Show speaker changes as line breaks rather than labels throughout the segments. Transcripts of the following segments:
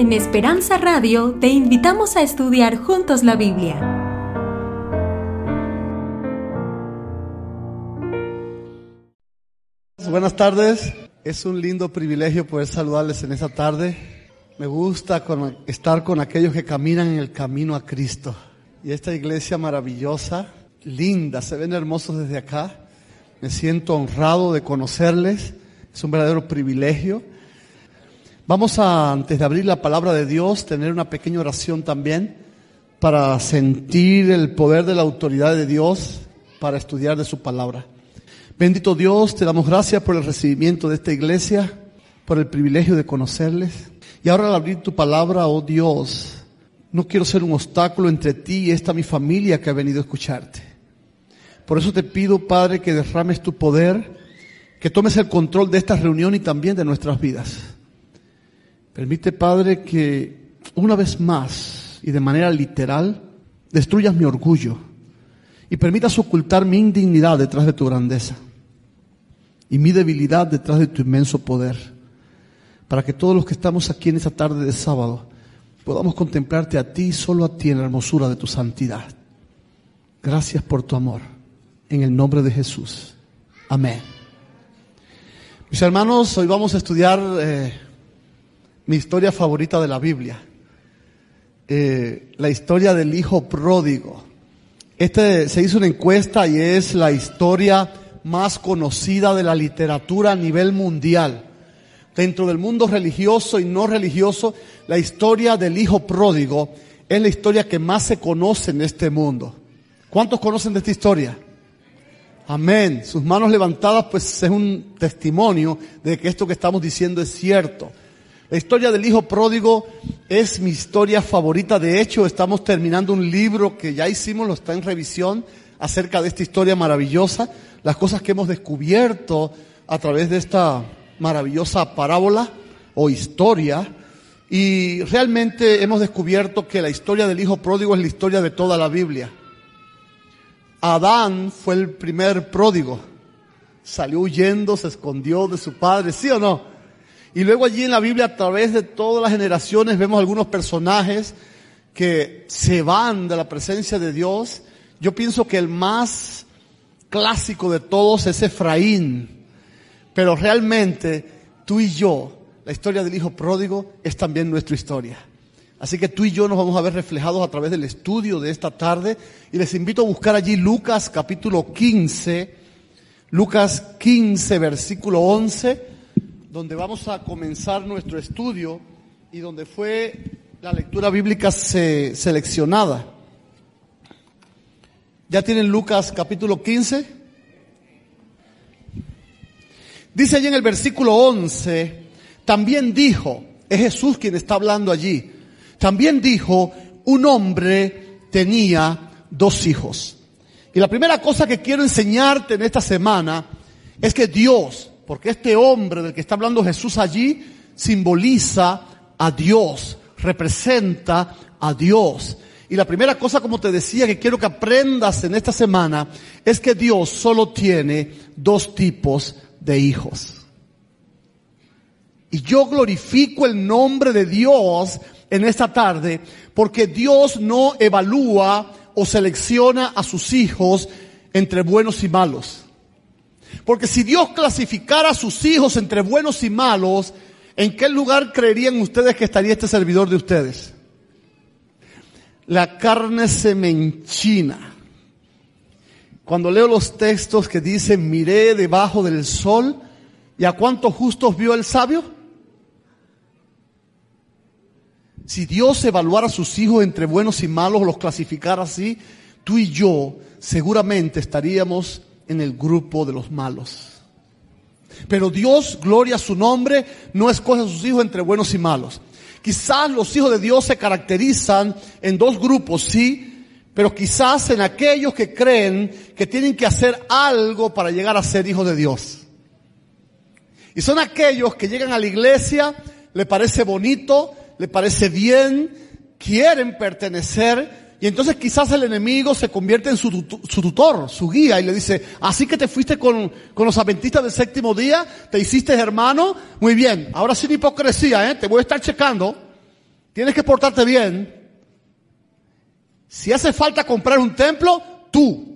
En Esperanza Radio te invitamos a estudiar juntos la Biblia.
Buenas tardes, es un lindo privilegio poder saludarles en esta tarde. Me gusta estar con aquellos que caminan en el camino a Cristo. Y esta iglesia maravillosa, linda, se ven hermosos desde acá. Me siento honrado de conocerles, es un verdadero privilegio. Vamos a, antes de abrir la palabra de Dios, tener una pequeña oración también para sentir el poder de la autoridad de Dios para estudiar de su palabra. Bendito Dios, te damos gracias por el recibimiento de esta iglesia, por el privilegio de conocerles. Y ahora al abrir tu palabra, oh Dios, no quiero ser un obstáculo entre ti y esta mi familia que ha venido a escucharte. Por eso te pido, Padre, que derrames tu poder, que tomes el control de esta reunión y también de nuestras vidas. Permite, Padre, que una vez más y de manera literal destruyas mi orgullo y permitas ocultar mi indignidad detrás de tu grandeza y mi debilidad detrás de tu inmenso poder, para que todos los que estamos aquí en esta tarde de sábado podamos contemplarte a ti, solo a ti, en la hermosura de tu santidad. Gracias por tu amor. En el nombre de Jesús. Amén. Mis hermanos, hoy vamos a estudiar... Eh, mi historia favorita de la Biblia. Eh, la historia del hijo pródigo. Este se hizo una encuesta y es la historia más conocida de la literatura a nivel mundial. Dentro del mundo religioso y no religioso, la historia del hijo pródigo es la historia que más se conoce en este mundo. ¿Cuántos conocen de esta historia? Amén. Sus manos levantadas pues es un testimonio de que esto que estamos diciendo es cierto. La historia del hijo pródigo es mi historia favorita. De hecho, estamos terminando un libro que ya hicimos, lo está en revisión, acerca de esta historia maravillosa, las cosas que hemos descubierto a través de esta maravillosa parábola o historia. Y realmente hemos descubierto que la historia del hijo pródigo es la historia de toda la Biblia. Adán fue el primer pródigo. Salió huyendo, se escondió de su padre, ¿sí o no? Y luego allí en la Biblia, a través de todas las generaciones, vemos algunos personajes que se van de la presencia de Dios. Yo pienso que el más clásico de todos es Efraín. Pero realmente tú y yo, la historia del hijo pródigo es también nuestra historia. Así que tú y yo nos vamos a ver reflejados a través del estudio de esta tarde. Y les invito a buscar allí Lucas capítulo 15, Lucas 15 versículo 11 donde vamos a comenzar nuestro estudio y donde fue la lectura bíblica seleccionada. ¿Ya tienen Lucas capítulo 15? Dice allí en el versículo 11, también dijo, es Jesús quien está hablando allí, también dijo, un hombre tenía dos hijos. Y la primera cosa que quiero enseñarte en esta semana es que Dios porque este hombre del que está hablando Jesús allí simboliza a Dios, representa a Dios. Y la primera cosa, como te decía, que quiero que aprendas en esta semana, es que Dios solo tiene dos tipos de hijos. Y yo glorifico el nombre de Dios en esta tarde, porque Dios no evalúa o selecciona a sus hijos entre buenos y malos. Porque si Dios clasificara a sus hijos entre buenos y malos, ¿en qué lugar creerían ustedes que estaría este servidor de ustedes? La carne se me enchina. Cuando leo los textos que dicen, miré debajo del sol, ¿y a cuántos justos vio el sabio? Si Dios evaluara a sus hijos entre buenos y malos, los clasificara así, tú y yo seguramente estaríamos en el grupo de los malos. Pero Dios, gloria a su nombre, no escoge a sus hijos entre buenos y malos. Quizás los hijos de Dios se caracterizan en dos grupos, sí, pero quizás en aquellos que creen que tienen que hacer algo para llegar a ser hijos de Dios. Y son aquellos que llegan a la iglesia, le parece bonito, le parece bien, quieren pertenecer, y entonces quizás el enemigo se convierte en su, tutor, su guía, y le dice, así que te fuiste con, los adventistas del séptimo día, te hiciste hermano, muy bien, ahora sin hipocresía, ¿eh? te voy a estar checando. Tienes que portarte bien. Si hace falta comprar un templo, tú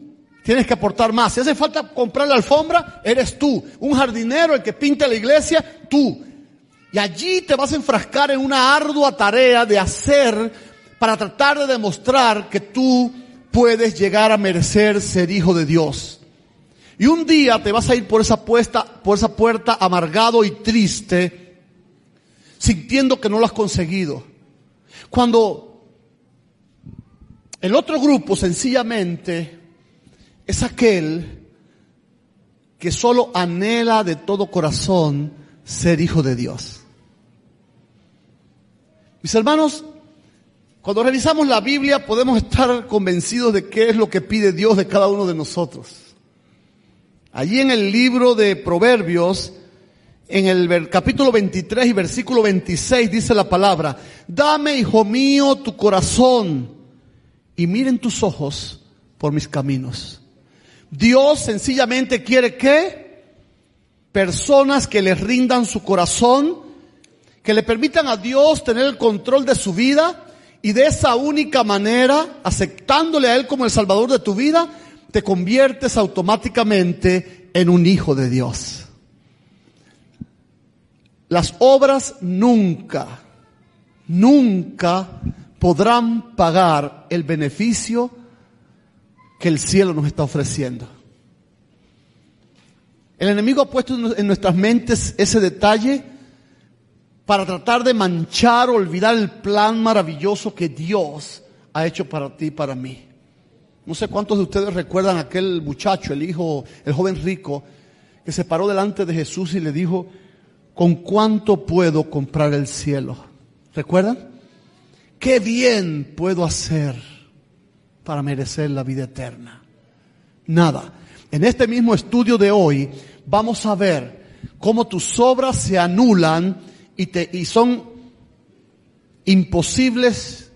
tienes que aportar más. Si hace falta comprar la alfombra, eres tú. Un jardinero, el que pinta la iglesia, tú. Y allí te vas a enfrascar en una ardua tarea de hacer para tratar de demostrar que tú puedes llegar a merecer ser hijo de Dios. Y un día te vas a ir por esa, puesta, por esa puerta amargado y triste, sintiendo que no lo has conseguido. Cuando el otro grupo sencillamente es aquel que solo anhela de todo corazón ser hijo de Dios. Mis hermanos, cuando revisamos la Biblia podemos estar convencidos de qué es lo que pide Dios de cada uno de nosotros. Allí en el libro de Proverbios, en el capítulo 23 y versículo 26 dice la palabra, dame, hijo mío, tu corazón y miren tus ojos por mis caminos. Dios sencillamente quiere que personas que le rindan su corazón, que le permitan a Dios tener el control de su vida y de esa única manera, aceptándole a Él como el Salvador de tu vida, te conviertes automáticamente en un hijo de Dios. Las obras nunca, nunca podrán pagar el beneficio que el cielo nos está ofreciendo. El enemigo ha puesto en nuestras mentes ese detalle para tratar de manchar o olvidar el plan maravilloso que Dios ha hecho para ti y para mí. No sé cuántos de ustedes recuerdan aquel muchacho, el hijo, el joven rico, que se paró delante de Jesús y le dijo, ¿con cuánto puedo comprar el cielo? ¿Recuerdan? ¿Qué bien puedo hacer? para merecer la vida eterna? Nada. En este mismo estudio de hoy vamos a ver cómo tus obras se anulan y, te, y son imposibles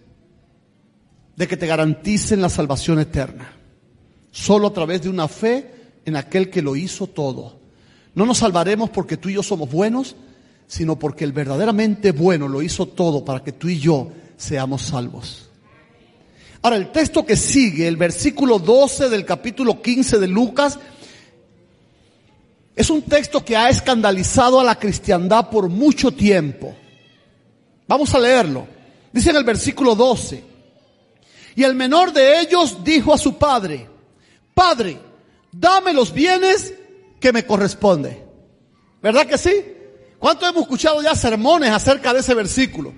de que te garanticen la salvación eterna. Solo a través de una fe en aquel que lo hizo todo. No nos salvaremos porque tú y yo somos buenos, sino porque el verdaderamente bueno lo hizo todo para que tú y yo seamos salvos. Ahora, el texto que sigue, el versículo 12 del capítulo 15 de Lucas, es un texto que ha escandalizado a la cristiandad por mucho tiempo. Vamos a leerlo. Dice en el versículo 12, y el menor de ellos dijo a su padre, Padre, dame los bienes que me corresponde. ¿Verdad que sí? ¿Cuánto hemos escuchado ya sermones acerca de ese versículo?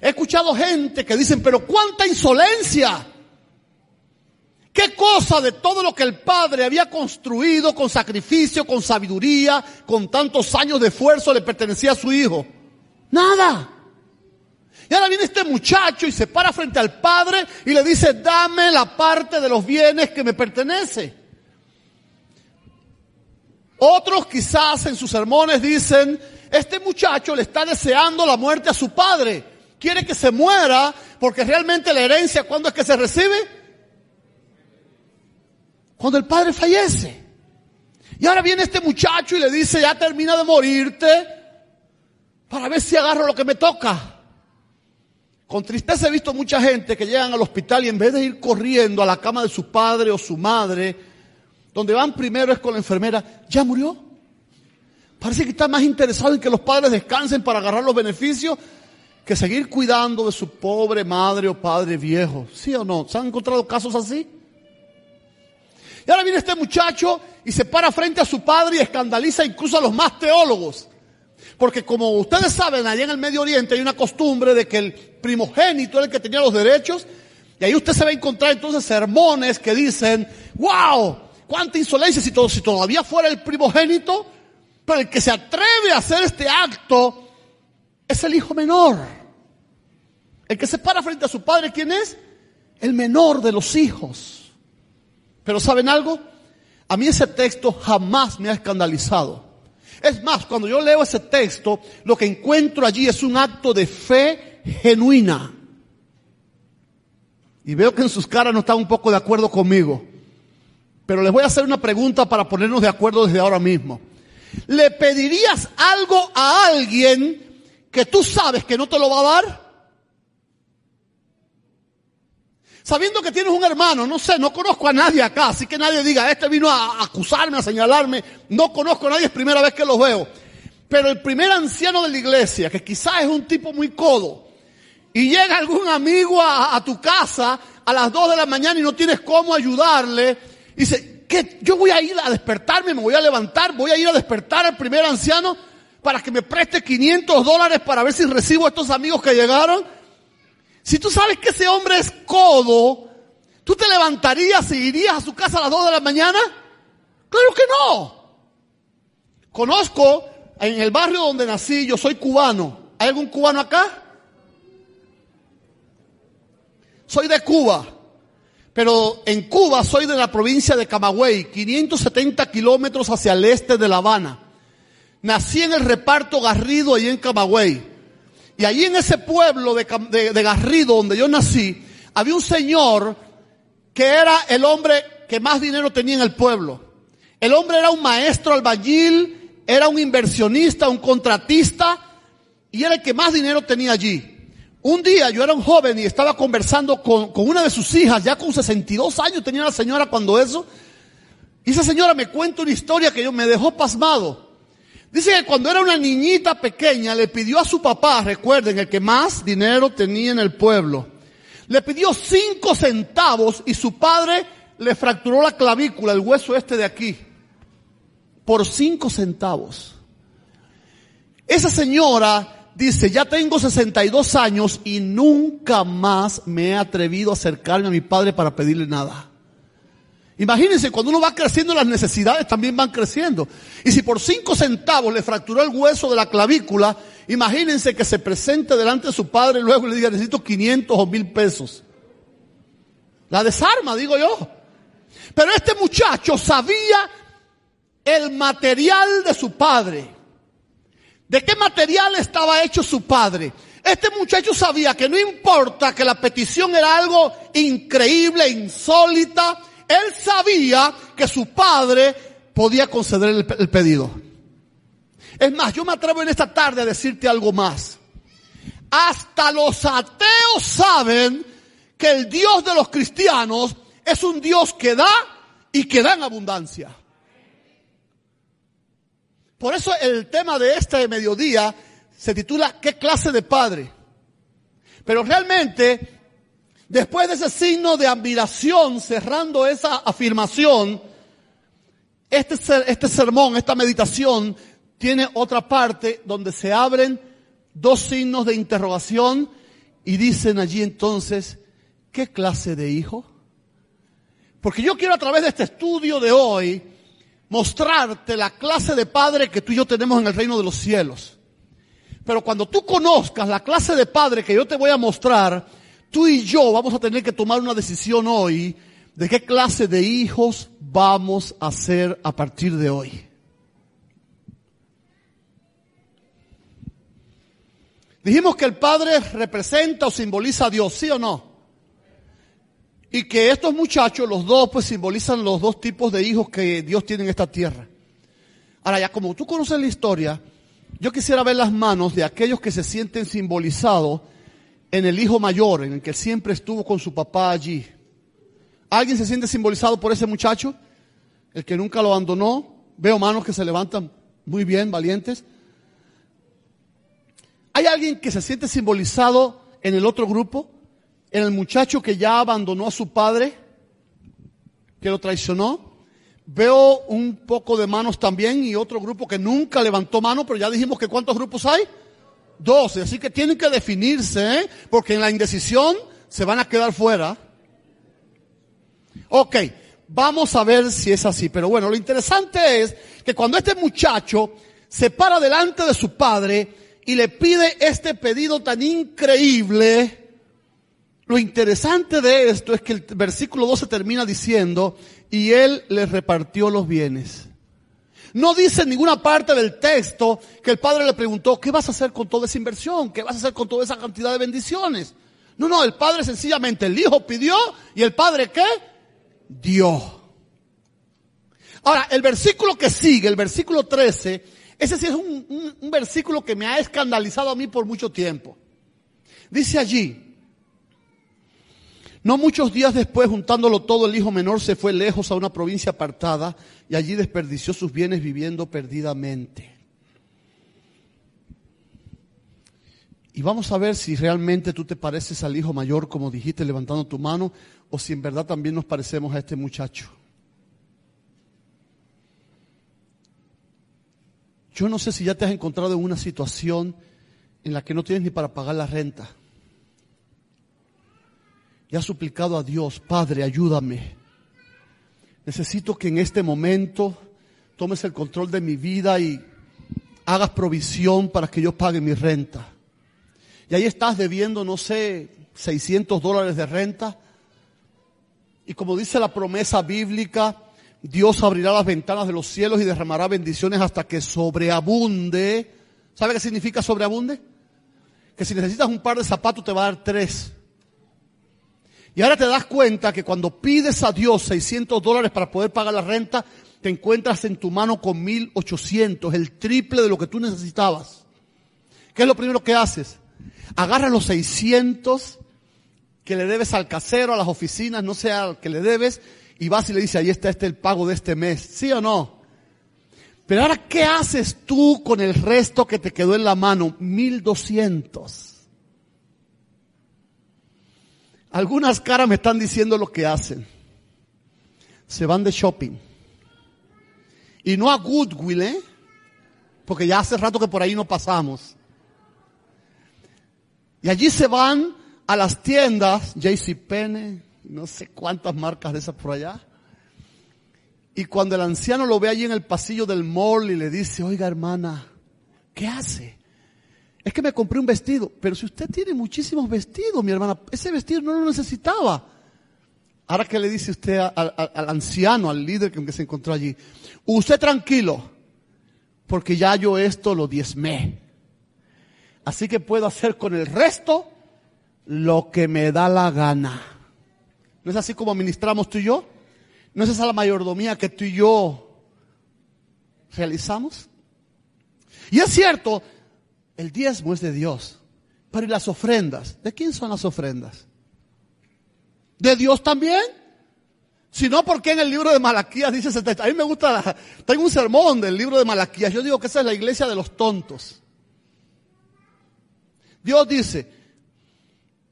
He escuchado gente que dicen, pero cuánta insolencia. ¿Qué cosa de todo lo que el Padre había construido con sacrificio, con sabiduría, con tantos años de esfuerzo le pertenecía a su hijo? Nada. Y ahora viene este muchacho y se para frente al Padre y le dice, dame la parte de los bienes que me pertenece. Otros quizás en sus sermones dicen, este muchacho le está deseando la muerte a su padre quiere que se muera porque realmente la herencia, ¿cuándo es que se recibe? Cuando el padre fallece. Y ahora viene este muchacho y le dice, ya termina de morirte para ver si agarro lo que me toca. Con tristeza he visto mucha gente que llegan al hospital y en vez de ir corriendo a la cama de su padre o su madre, donde van primero es con la enfermera, ya murió. Parece que está más interesado en que los padres descansen para agarrar los beneficios que seguir cuidando de su pobre madre o padre viejo. ¿Sí o no? ¿Se han encontrado casos así? Y ahora viene este muchacho y se para frente a su padre y escandaliza incluso a los más teólogos. Porque como ustedes saben, allá en el Medio Oriente hay una costumbre de que el primogénito era el que tenía los derechos. Y ahí usted se va a encontrar entonces sermones que dicen, wow, cuánta insolencia si, todo, si todavía fuera el primogénito. Pero el que se atreve a hacer este acto es el hijo menor. El que se para frente a su padre, ¿quién es? El menor de los hijos. Pero ¿saben algo? A mí ese texto jamás me ha escandalizado. Es más, cuando yo leo ese texto, lo que encuentro allí es un acto de fe genuina. Y veo que en sus caras no están un poco de acuerdo conmigo. Pero les voy a hacer una pregunta para ponernos de acuerdo desde ahora mismo. ¿Le pedirías algo a alguien que tú sabes que no te lo va a dar? Sabiendo que tienes un hermano, no sé, no conozco a nadie acá, así que nadie diga, este vino a acusarme, a señalarme, no conozco a nadie, es primera vez que los veo. Pero el primer anciano de la iglesia, que quizás es un tipo muy codo, y llega algún amigo a, tu casa a las 2 de la mañana y no tienes cómo ayudarle, dice, ¿qué? Yo voy a ir a despertarme, me voy a levantar, voy a ir a despertar al primer anciano para que me preste 500 dólares para ver si recibo a estos amigos que llegaron. Si tú sabes que ese hombre es codo, ¿tú te levantarías y irías a su casa a las 2 de la mañana? Claro que no. Conozco en el barrio donde nací, yo soy cubano. ¿Hay algún cubano acá? Soy de Cuba, pero en Cuba soy de la provincia de Camagüey, 570 kilómetros hacia el este de La Habana. Nací en el reparto Garrido, ahí en Camagüey. Y allí en ese pueblo de, Garrido donde yo nací, había un señor que era el hombre que más dinero tenía en el pueblo. El hombre era un maestro albañil, era un inversionista, un contratista, y era el que más dinero tenía allí. Un día yo era un joven y estaba conversando con, con, una de sus hijas, ya con 62 años tenía la señora cuando eso. Y esa señora me cuenta una historia que yo me dejó pasmado. Dice que cuando era una niñita pequeña le pidió a su papá, recuerden, el que más dinero tenía en el pueblo, le pidió cinco centavos y su padre le fracturó la clavícula, el hueso este de aquí, por cinco centavos. Esa señora dice, ya tengo 62 años y nunca más me he atrevido a acercarme a mi padre para pedirle nada. Imagínense, cuando uno va creciendo, las necesidades también van creciendo. Y si por cinco centavos le fracturó el hueso de la clavícula, imagínense que se presente delante de su padre y luego le diga, necesito 500 o mil pesos. La desarma, digo yo. Pero este muchacho sabía el material de su padre. ¿De qué material estaba hecho su padre? Este muchacho sabía que no importa que la petición era algo increíble, insólita, él sabía que su padre podía conceder el, pedido. Es más, yo me atrevo en esta tarde a decirte algo más. Hasta los ateos saben que el Dios de los cristianos es un Dios que da y que da en abundancia. Por eso el tema de este mediodía se titula ¿Qué clase de padre? Pero realmente Después de ese signo de admiración, cerrando esa afirmación, este, este sermón, esta meditación, tiene otra parte donde se abren dos signos de interrogación y dicen allí entonces, ¿qué clase de hijo? Porque yo quiero a través de este estudio de hoy mostrarte la clase de padre que tú y yo tenemos en el reino de los cielos. Pero cuando tú conozcas la clase de padre que yo te voy a mostrar, tú y yo vamos a tener que tomar una decisión hoy de qué clase de hijos vamos a ser a partir de hoy. Dijimos que el Padre representa o simboliza a Dios, ¿sí o no? Y que estos muchachos, los dos, pues simbolizan los dos tipos de hijos que Dios tiene en esta tierra. Ahora ya, como tú conoces la historia, yo quisiera ver las manos de aquellos que se sienten simbolizados en el hijo mayor, en el que siempre estuvo con su papá allí. ¿Alguien se siente simbolizado por ese muchacho? El que nunca lo abandonó. Veo manos que se levantan muy bien, valientes. ¿Hay alguien que se siente simbolizado en el otro grupo? En el muchacho que ya abandonó a su padre, que lo traicionó. Veo un poco de manos también y otro grupo que nunca levantó mano, pero ya dijimos que cuántos grupos hay. 12. Así que tienen que definirse, ¿eh? porque en la indecisión se van a quedar fuera. Ok, vamos a ver si es así. Pero bueno, lo interesante es que cuando este muchacho se para delante de su padre y le pide este pedido tan increíble, lo interesante de esto es que el versículo 12 termina diciendo, y él le repartió los bienes. No dice en ninguna parte del texto que el padre le preguntó, ¿qué vas a hacer con toda esa inversión? ¿Qué vas a hacer con toda esa cantidad de bendiciones? No, no, el padre sencillamente, el hijo pidió y el padre qué? Dio. Ahora, el versículo que sigue, el versículo 13, ese sí es un, un versículo que me ha escandalizado a mí por mucho tiempo. Dice allí, No muchos días después, juntándolo todo, el hijo menor se fue lejos a una provincia apartada y allí desperdició sus bienes viviendo perdidamente. Y vamos a ver si realmente tú te pareces al hijo mayor, como dijiste levantando tu mano, o si en verdad también nos parecemos a este muchacho. Yo no sé si ya te has encontrado en una situación en la que no tienes ni para pagar la renta. Y has suplicado a Dios, Padre, ayúdame. Necesito que en este momento tomes el control de mi vida y hagas provisión para que yo pague mi renta. Y ahí estás debiendo, no sé, 600 dólares de renta. Y como dice la promesa bíblica, Dios abrirá las ventanas de los cielos y derramará bendiciones hasta que sobreabunde. ¿Sabe qué significa sobreabunde? Que si necesitas un par de zapatos te va a dar tres. Y ahora te das cuenta que cuando pides a Dios 600 dólares para poder pagar la renta, te encuentras en tu mano con 1800, el triple de lo que tú necesitabas. ¿Qué es lo primero que haces? Agarra los 600 que le debes al casero, a las oficinas, no sé al que le debes, y vas y le dices, ahí está este el pago de este mes. ¿Sí o no? Pero ahora, ¿qué haces tú con el resto que te quedó en la mano? 1200. Algunas caras me están diciendo lo que hacen. Se van de shopping. Y no a Goodwill, ¿eh? Porque ya hace rato que por ahí no pasamos. Y allí se van a las tiendas, JCPenney, no sé cuántas marcas de esas por allá. Y cuando el anciano lo ve allí en el pasillo del mall y le dice, oiga hermana, ¿qué hace? Es que me compré un vestido, pero si usted tiene muchísimos vestidos, mi hermana, ese vestido no lo necesitaba. Ahora que le dice usted al, anciano, al líder que se encontró allí, usted tranquilo, porque ya yo esto lo diezmé. Así que puedo hacer con el resto lo que me da la gana. ¿No es así como administramos tú y yo? ¿No es esa la mayordomía que tú y yo realizamos? Y es cierto, el diezmo es de Dios. Pero ¿y las ofrendas? ¿De quién son las ofrendas? ¿De Dios también? Si no, ¿por qué en el libro de Malaquías dice 70? A mí me gusta, tengo un sermón del libro de Malaquías. Yo digo que esa es la iglesia de los tontos. Dios dice,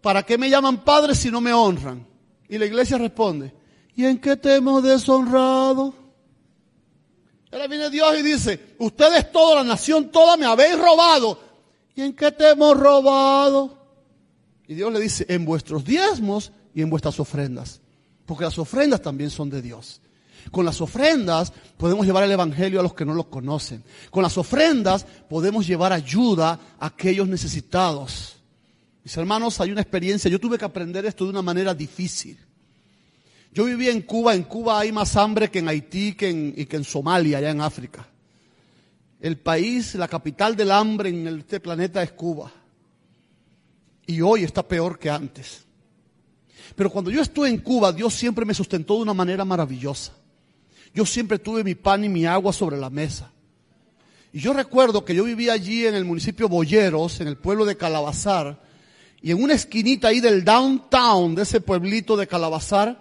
¿para qué me llaman padres si no me honran? Y la iglesia responde, ¿y en qué te hemos deshonrado? Ahora viene Dios y dice, ustedes toda la nación toda me habéis robado. ¿Y en qué te hemos robado? Y Dios le dice, en vuestros diezmos y en vuestras ofrendas. Porque las ofrendas también son de Dios. Con las ofrendas podemos llevar el Evangelio a los que no lo conocen. Con las ofrendas podemos llevar ayuda a aquellos necesitados. Mis hermanos, hay una experiencia, yo tuve que aprender esto de una manera difícil. Yo viví en Cuba, en Cuba hay más hambre que en Haití que en, y que en Somalia, allá en África. El país, la capital del hambre en este planeta es Cuba. Y hoy está peor que antes. Pero cuando yo estuve en Cuba, Dios siempre me sustentó de una manera maravillosa yo siempre tuve mi pan y mi agua sobre la mesa. Y yo recuerdo que yo vivía allí en el municipio Boyeros, en el pueblo de Calabazar, y en una esquinita ahí del downtown de ese pueblito de Calabazar,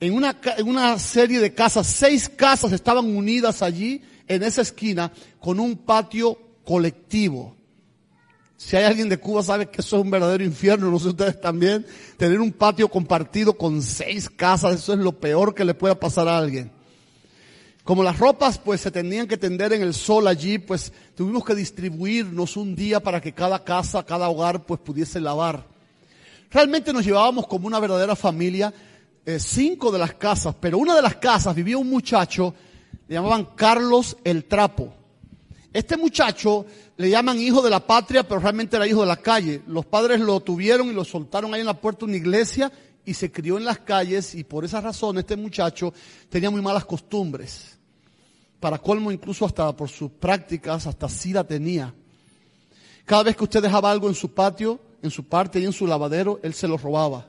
en una, en una serie de casas, seis casas estaban unidas allí en esa esquina con un patio colectivo. Si hay alguien de Cuba sabe que eso es un verdadero infierno, no sé ustedes también, tener un patio compartido con seis casas, eso es lo peor que le pueda pasar a alguien. Como las ropas pues se tenían que tender en el sol allí, pues tuvimos que distribuirnos un día para que cada casa, cada hogar pues pudiese lavar. Realmente nos llevábamos como una verdadera familia, eh, cinco de las casas, pero una de las casas vivía un muchacho, le llamaban Carlos el Trapo. Este muchacho le llaman hijo de la patria, pero realmente era hijo de la calle. Los padres lo tuvieron y lo soltaron ahí en la puerta de una iglesia y se crió en las calles y por esa razón este muchacho tenía muy malas costumbres para colmo incluso hasta por sus prácticas, hasta sida tenía. Cada vez que usted dejaba algo en su patio, en su parte y en su lavadero, él se lo robaba.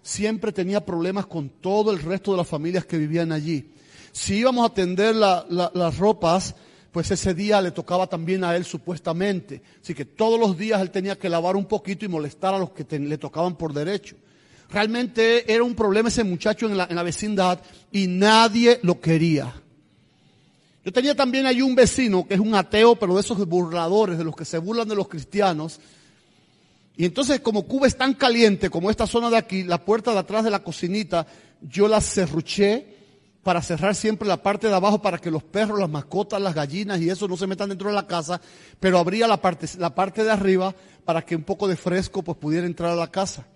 Siempre tenía problemas con todo el resto de las familias que vivían allí. Si íbamos a tender las ropas, pues ese día le tocaba también a él supuestamente. Así que todos los días él tenía que lavar un poquito y molestar a los que le tocaban por derecho. Realmente era un problema ese muchacho en la, en la vecindad y nadie lo quería. Yo tenía también allí un vecino que es un ateo, pero de esos burladores, de los que se burlan de los cristianos. Y entonces, como Cuba es tan caliente como esta zona de aquí, la puerta de atrás de la cocinita, yo la cerruché para cerrar siempre la parte de abajo para que los perros, las mascotas, las gallinas y eso no se metan dentro de la casa, pero abría la parte, la parte de arriba para que un poco de fresco pues pudiera entrar a la casa.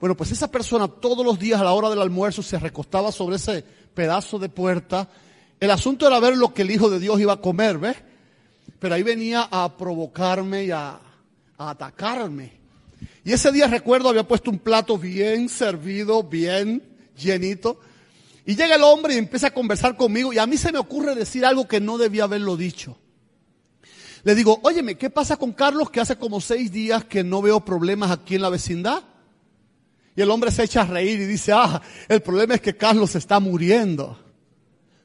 Bueno, pues esa persona todos los días a la hora del almuerzo se recostaba sobre ese pedazo de puerta. El asunto era ver lo que el Hijo de Dios iba a comer, ¿ves? Pero ahí venía a provocarme y a, a atacarme. Y ese día recuerdo había puesto un plato bien servido, bien llenito. Y llega el hombre y empieza a conversar conmigo y a mí se me ocurre decir algo que no debía haberlo dicho. Le digo, óyeme, ¿qué pasa con Carlos que hace como seis días que no veo problemas aquí en la vecindad? Y el hombre se echa a reír y dice, ah, el problema es que Carlos está muriendo.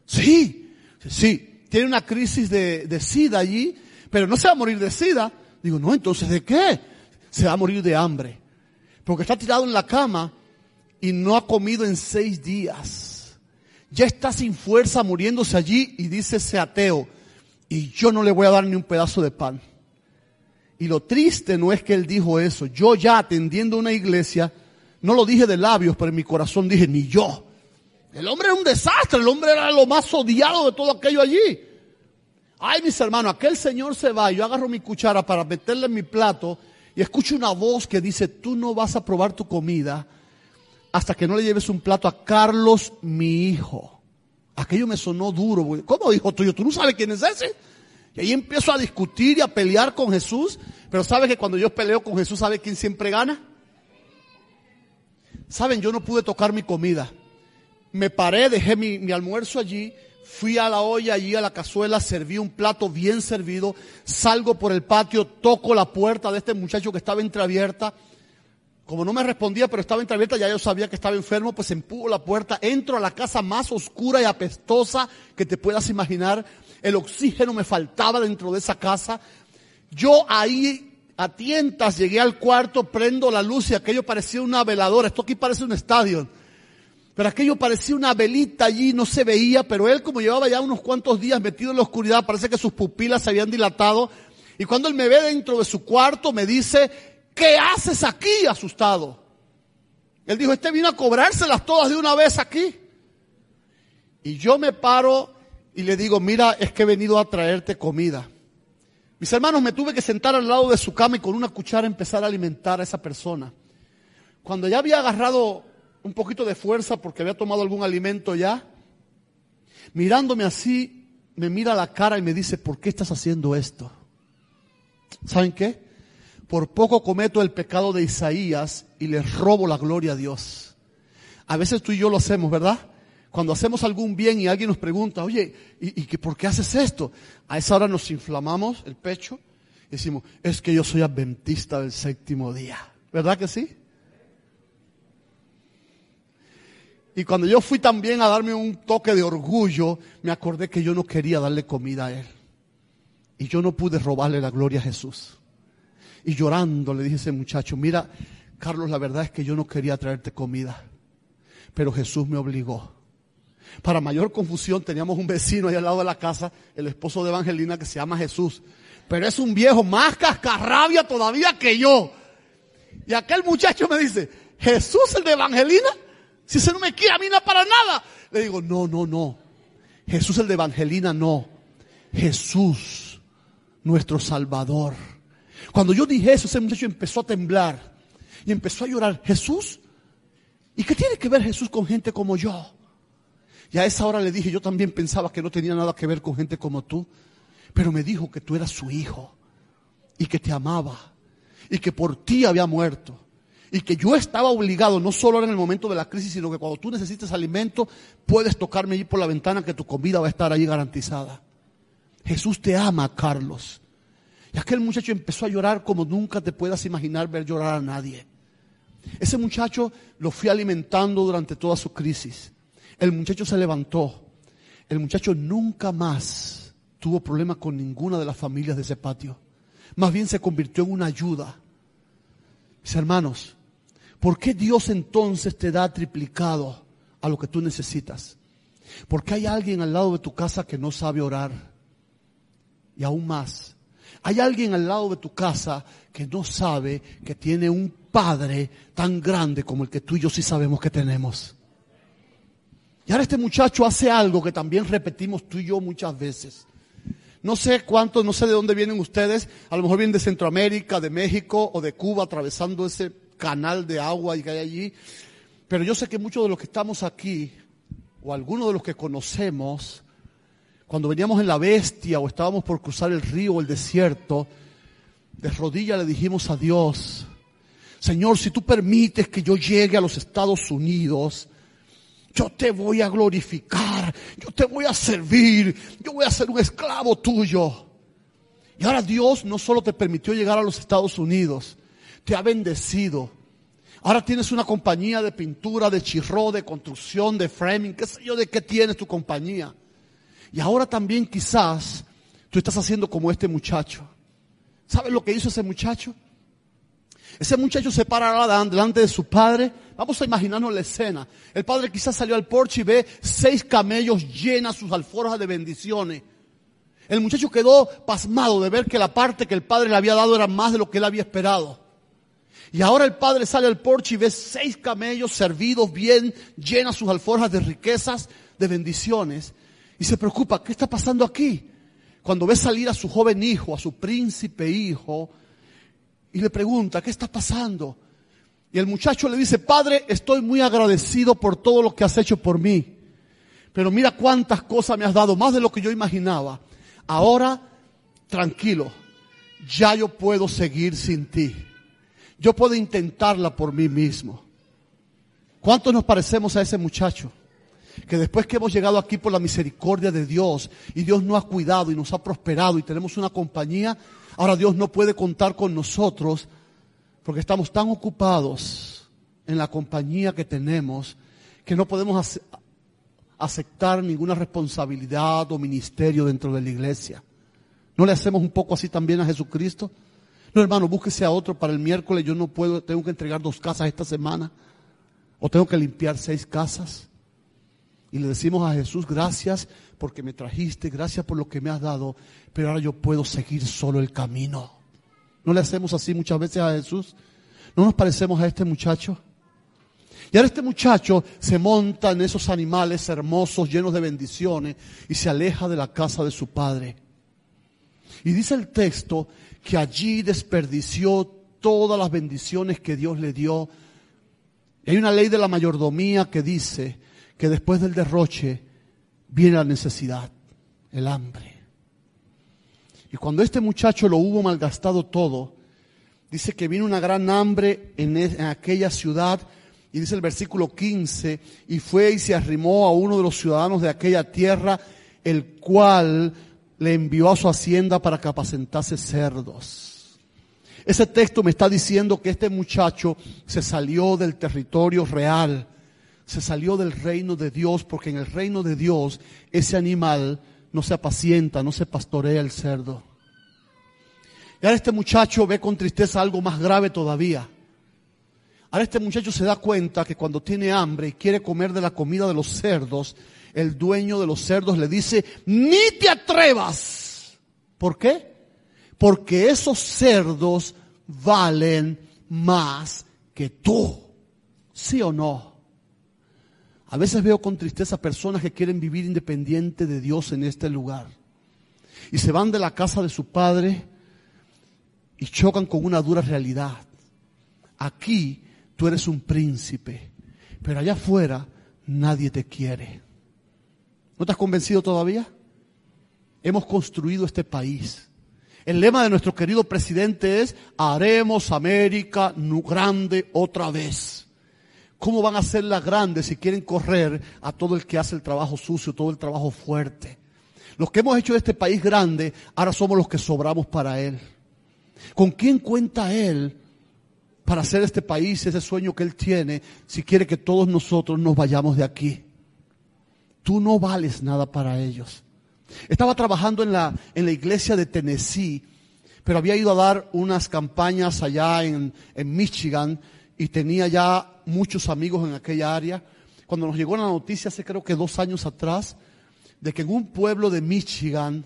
Sí, sí, tiene una crisis de, de sida allí, pero no se va a morir de sida. Digo, no, entonces ¿de qué? Se va a morir de hambre. Porque está tirado en la cama y no ha comido en seis días. Ya está sin fuerza muriéndose allí y dice ese ateo, y yo no le voy a dar ni un pedazo de pan. Y lo triste no es que él dijo eso. Yo ya atendiendo una iglesia, no lo dije de labios, pero en mi corazón dije, ni yo. El hombre era un desastre, el hombre era lo más odiado de todo aquello allí. Ay, mis hermanos, aquel señor se va, yo agarro mi cuchara para meterle en mi plato y escucho una voz que dice, tú no vas a probar tu comida hasta que no le lleves un plato a Carlos, mi hijo. Aquello me sonó duro. ¿Cómo hijo tuyo? ¿Tú no sabes quién es ese? Y ahí empiezo a discutir y a pelear con Jesús. Pero ¿sabes que cuando yo peleo con Jesús, ¿sabe quién siempre gana? Saben, yo no pude tocar mi comida. Me paré, dejé mi, mi almuerzo allí, fui a la olla allí a la cazuela, serví un plato bien servido, salgo por el patio, toco la puerta de este muchacho que estaba entreabierta. Como no me respondía, pero estaba entreabierta, ya yo sabía que estaba enfermo, pues empujo la puerta, entro a la casa más oscura y apestosa que te puedas imaginar. El oxígeno me faltaba dentro de esa casa. Yo ahí a tientas llegué al cuarto, prendo la luz y aquello parecía una veladora. Esto aquí parece un estadio. Pero aquello parecía una velita allí, no se veía, pero él como llevaba ya unos cuantos días metido en la oscuridad, parece que sus pupilas se habían dilatado. Y cuando él me ve dentro de su cuarto, me dice, ¿qué haces aquí, asustado? Él dijo, este vino a cobrárselas todas de una vez aquí. Y yo me paro y le digo, mira, es que he venido a traerte comida. Mis hermanos, me tuve que sentar al lado de su cama y con una cuchara empezar a alimentar a esa persona. Cuando ya había agarrado un poquito de fuerza porque había tomado algún alimento ya, mirándome así, me mira a la cara y me dice, ¿por qué estás haciendo esto? ¿Saben qué? Por poco cometo el pecado de Isaías y le robo la gloria a Dios. A veces tú y yo lo hacemos, ¿verdad? Cuando hacemos algún bien y alguien nos pregunta, oye, ¿y, y por qué haces esto? A esa hora nos inflamamos el pecho y decimos, es que yo soy adventista del séptimo día. ¿Verdad que sí? Y cuando yo fui también a darme un toque de orgullo, me acordé que yo no quería darle comida a él. Y yo no pude robarle la gloria a Jesús. Y llorando le dije a ese muchacho, mira, Carlos, la verdad es que yo no quería traerte comida. Pero Jesús me obligó. Para mayor confusión teníamos un vecino ahí al lado de la casa, el esposo de Evangelina que se llama Jesús. Pero es un viejo más cascarrabia todavía que yo. Y aquel muchacho me dice, Jesús el de Evangelina, si se no me quiere a mí no para nada. Le digo, no, no, no. Jesús el de Evangelina no. Jesús, nuestro Salvador. Cuando yo dije eso, ese muchacho empezó a temblar y empezó a llorar. Jesús, ¿y qué tiene que ver Jesús con gente como yo? Y a esa hora le dije, yo también pensaba que no tenía nada que ver con gente como tú, pero me dijo que tú eras su hijo y que te amaba y que por ti había muerto y que yo estaba obligado, no solo en el momento de la crisis, sino que cuando tú necesites alimento, puedes tocarme allí por la ventana que tu comida va a estar allí garantizada. Jesús te ama, Carlos. Y aquel muchacho empezó a llorar como nunca te puedas imaginar ver llorar a nadie. Ese muchacho lo fui alimentando durante toda su crisis. El muchacho se levantó. El muchacho nunca más tuvo problema con ninguna de las familias de ese patio. Más bien se convirtió en una ayuda. Mis hermanos, ¿Por qué Dios entonces te da triplicado a lo que tú necesitas? Porque hay alguien al lado de tu casa que no sabe orar. Y aún más, hay alguien al lado de tu casa que no sabe que tiene un padre tan grande como el que tú y yo sí sabemos que tenemos. Y ahora este muchacho hace algo que también repetimos tú y yo muchas veces. No sé cuántos, no sé de dónde vienen ustedes, a lo mejor vienen de Centroamérica, de México o de Cuba, atravesando ese canal de agua que hay allí. Pero yo sé que muchos de los que estamos aquí, o algunos de los que conocemos, cuando veníamos en la bestia o estábamos por cruzar el río o el desierto, de rodillas le dijimos a Dios, Señor, si tú permites que yo llegue a los Estados Unidos, yo te voy a glorificar, yo te voy a servir, yo voy a ser un esclavo tuyo. Y ahora Dios no solo te permitió llegar a los Estados Unidos, te ha bendecido. Ahora tienes una compañía de pintura, de chirro, de construcción, de framing, qué sé yo de qué tienes tu compañía. Y ahora también quizás tú estás haciendo como este muchacho. ¿Sabes lo que hizo ese muchacho? Ese muchacho se para delante de su padre. Vamos a imaginarnos la escena. El padre quizás salió al porche y ve seis camellos llenas sus alforjas de bendiciones. El muchacho quedó pasmado de ver que la parte que el padre le había dado era más de lo que él había esperado. Y ahora el padre sale al porche y ve seis camellos servidos bien, llenas sus alforjas de riquezas, de bendiciones. Y se preocupa, ¿qué está pasando aquí? Cuando ve salir a su joven hijo, a su príncipe hijo, y le pregunta, ¿qué está pasando? Y el muchacho le dice, Padre, estoy muy agradecido por todo lo que has hecho por mí. Pero mira cuántas cosas me has dado, más de lo que yo imaginaba. Ahora, tranquilo, ya yo puedo seguir sin ti. Yo puedo intentarla por mí mismo. ¿Cuántos nos parecemos a ese muchacho? Que después que hemos llegado aquí por la misericordia de Dios y Dios nos ha cuidado y nos ha prosperado y tenemos una compañía, ahora Dios no puede contar con nosotros porque estamos tan ocupados en la compañía que tenemos que no podemos aceptar ninguna responsabilidad o ministerio dentro de la iglesia. ¿No le hacemos un poco así también a Jesucristo? No, hermano, búsquese a otro para el miércoles. Yo no puedo, tengo que entregar dos casas esta semana. O tengo que limpiar seis casas. Y le decimos a Jesús, gracias porque me trajiste, gracias por lo que me has dado, pero ahora yo puedo seguir solo el camino. ¿No le hacemos así muchas veces a Jesús? ¿No nos parecemos a este muchacho? Y ahora este muchacho se monta en esos animales hermosos, llenos de bendiciones, y se aleja de la casa de su padre. Y dice el texto que allí desperdició todas las bendiciones que Dios le dio. hay una ley de la mayordomía que dice que después del derroche viene la necesidad, el hambre. Y cuando este muchacho lo hubo malgastado todo, dice que vino una gran hambre en, e, aquella ciudad y dice el versículo 15, y fue y se arrimó a uno de los ciudadanos de aquella tierra, el cual le envió a su hacienda para que apacentase cerdos. Ese texto me está diciendo que este muchacho se salió del territorio real, se salió del reino de Dios, porque en el reino de Dios ese animal no se apacienta, no se pastorea el cerdo. Y ahora este muchacho ve con tristeza algo más grave todavía. Ahora este muchacho se da cuenta que cuando tiene hambre y quiere comer de la comida de los cerdos, el dueño de los cerdos le dice, ni te atrevas. ¿Por qué? Porque esos cerdos valen más que tú. ¿Sí o no? A veces veo con tristeza personas que quieren vivir independiente de Dios en este lugar. Y se van de la casa de su padre y chocan con una dura realidad. Aquí tú eres un príncipe, pero allá afuera nadie te quiere. ¿No te has convencido todavía? Hemos construido este país. El lema de nuestro querido presidente es, haremos América grande otra vez. ¿Cómo van a hacerla grande si quieren correr a todo el que hace el trabajo sucio, todo el trabajo fuerte? Los que hemos hecho de este país grande, ahora somos los que sobramos para él. ¿Con quién cuenta él para hacer este país ese sueño que él tiene si quiere que todos nosotros nos vayamos de aquí? tú no vales nada para ellos. Estaba trabajando en la, en la iglesia de Tennessee, pero había ido a dar unas campañas allá en, en Michigan y tenía ya muchos amigos en aquella área. Cuando nos llegó la noticia hace creo que dos años atrás de que en un pueblo de Michigan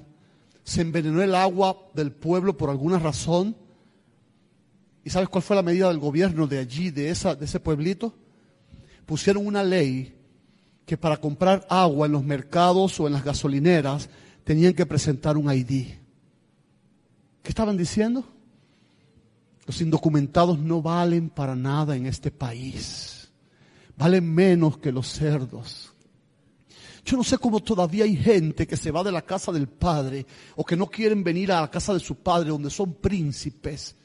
se envenenó el agua del pueblo por alguna razón. ¿Y sabes cuál fue la medida del gobierno de allí, de, esa, de ese pueblito? Pusieron una ley que para comprar agua en los mercados o en las gasolineras tenían que presentar un ID. ¿Qué estaban diciendo? Los indocumentados no valen para nada en este país. Valen menos que los cerdos. Yo no sé cómo todavía hay gente que se va de la casa del padre o que no quieren venir a la casa de su padre donde son príncipes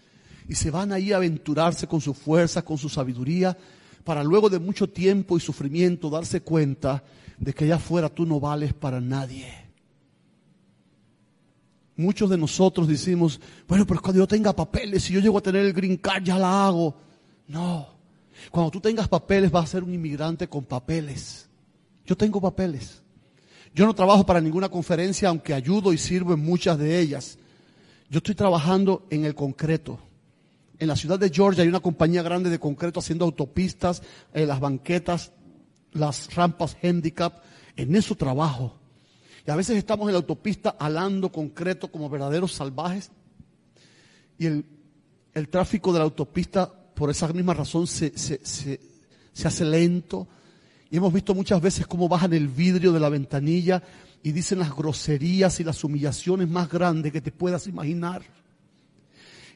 y se van ahí a aventurarse con su fuerza, con su sabiduría, para luego de mucho tiempo y sufrimiento darse cuenta de que allá afuera tú no vales para nadie. Muchos de nosotros decimos, bueno, pero cuando yo tenga papeles, si yo llego a tener el green card, ya la hago. No. Cuando tú tengas papeles, vas a ser un inmigrante con papeles. Yo tengo papeles. Yo no trabajo para ninguna conferencia, aunque ayudo y sirvo en muchas de ellas. Yo estoy trabajando en el concreto. En la ciudad de Georgia hay una compañía grande de concreto haciendo autopistas, eh, las banquetas, las rampas handicap. En eso trabajo. Y a veces estamos en la autopista alando concreto como verdaderos salvajes. Y el, tráfico de la autopista, por esa misma razón, se, se hace lento. Y hemos visto muchas veces cómo bajan el vidrio de la ventanilla y dicen las groserías y las humillaciones más grandes que te puedas imaginar.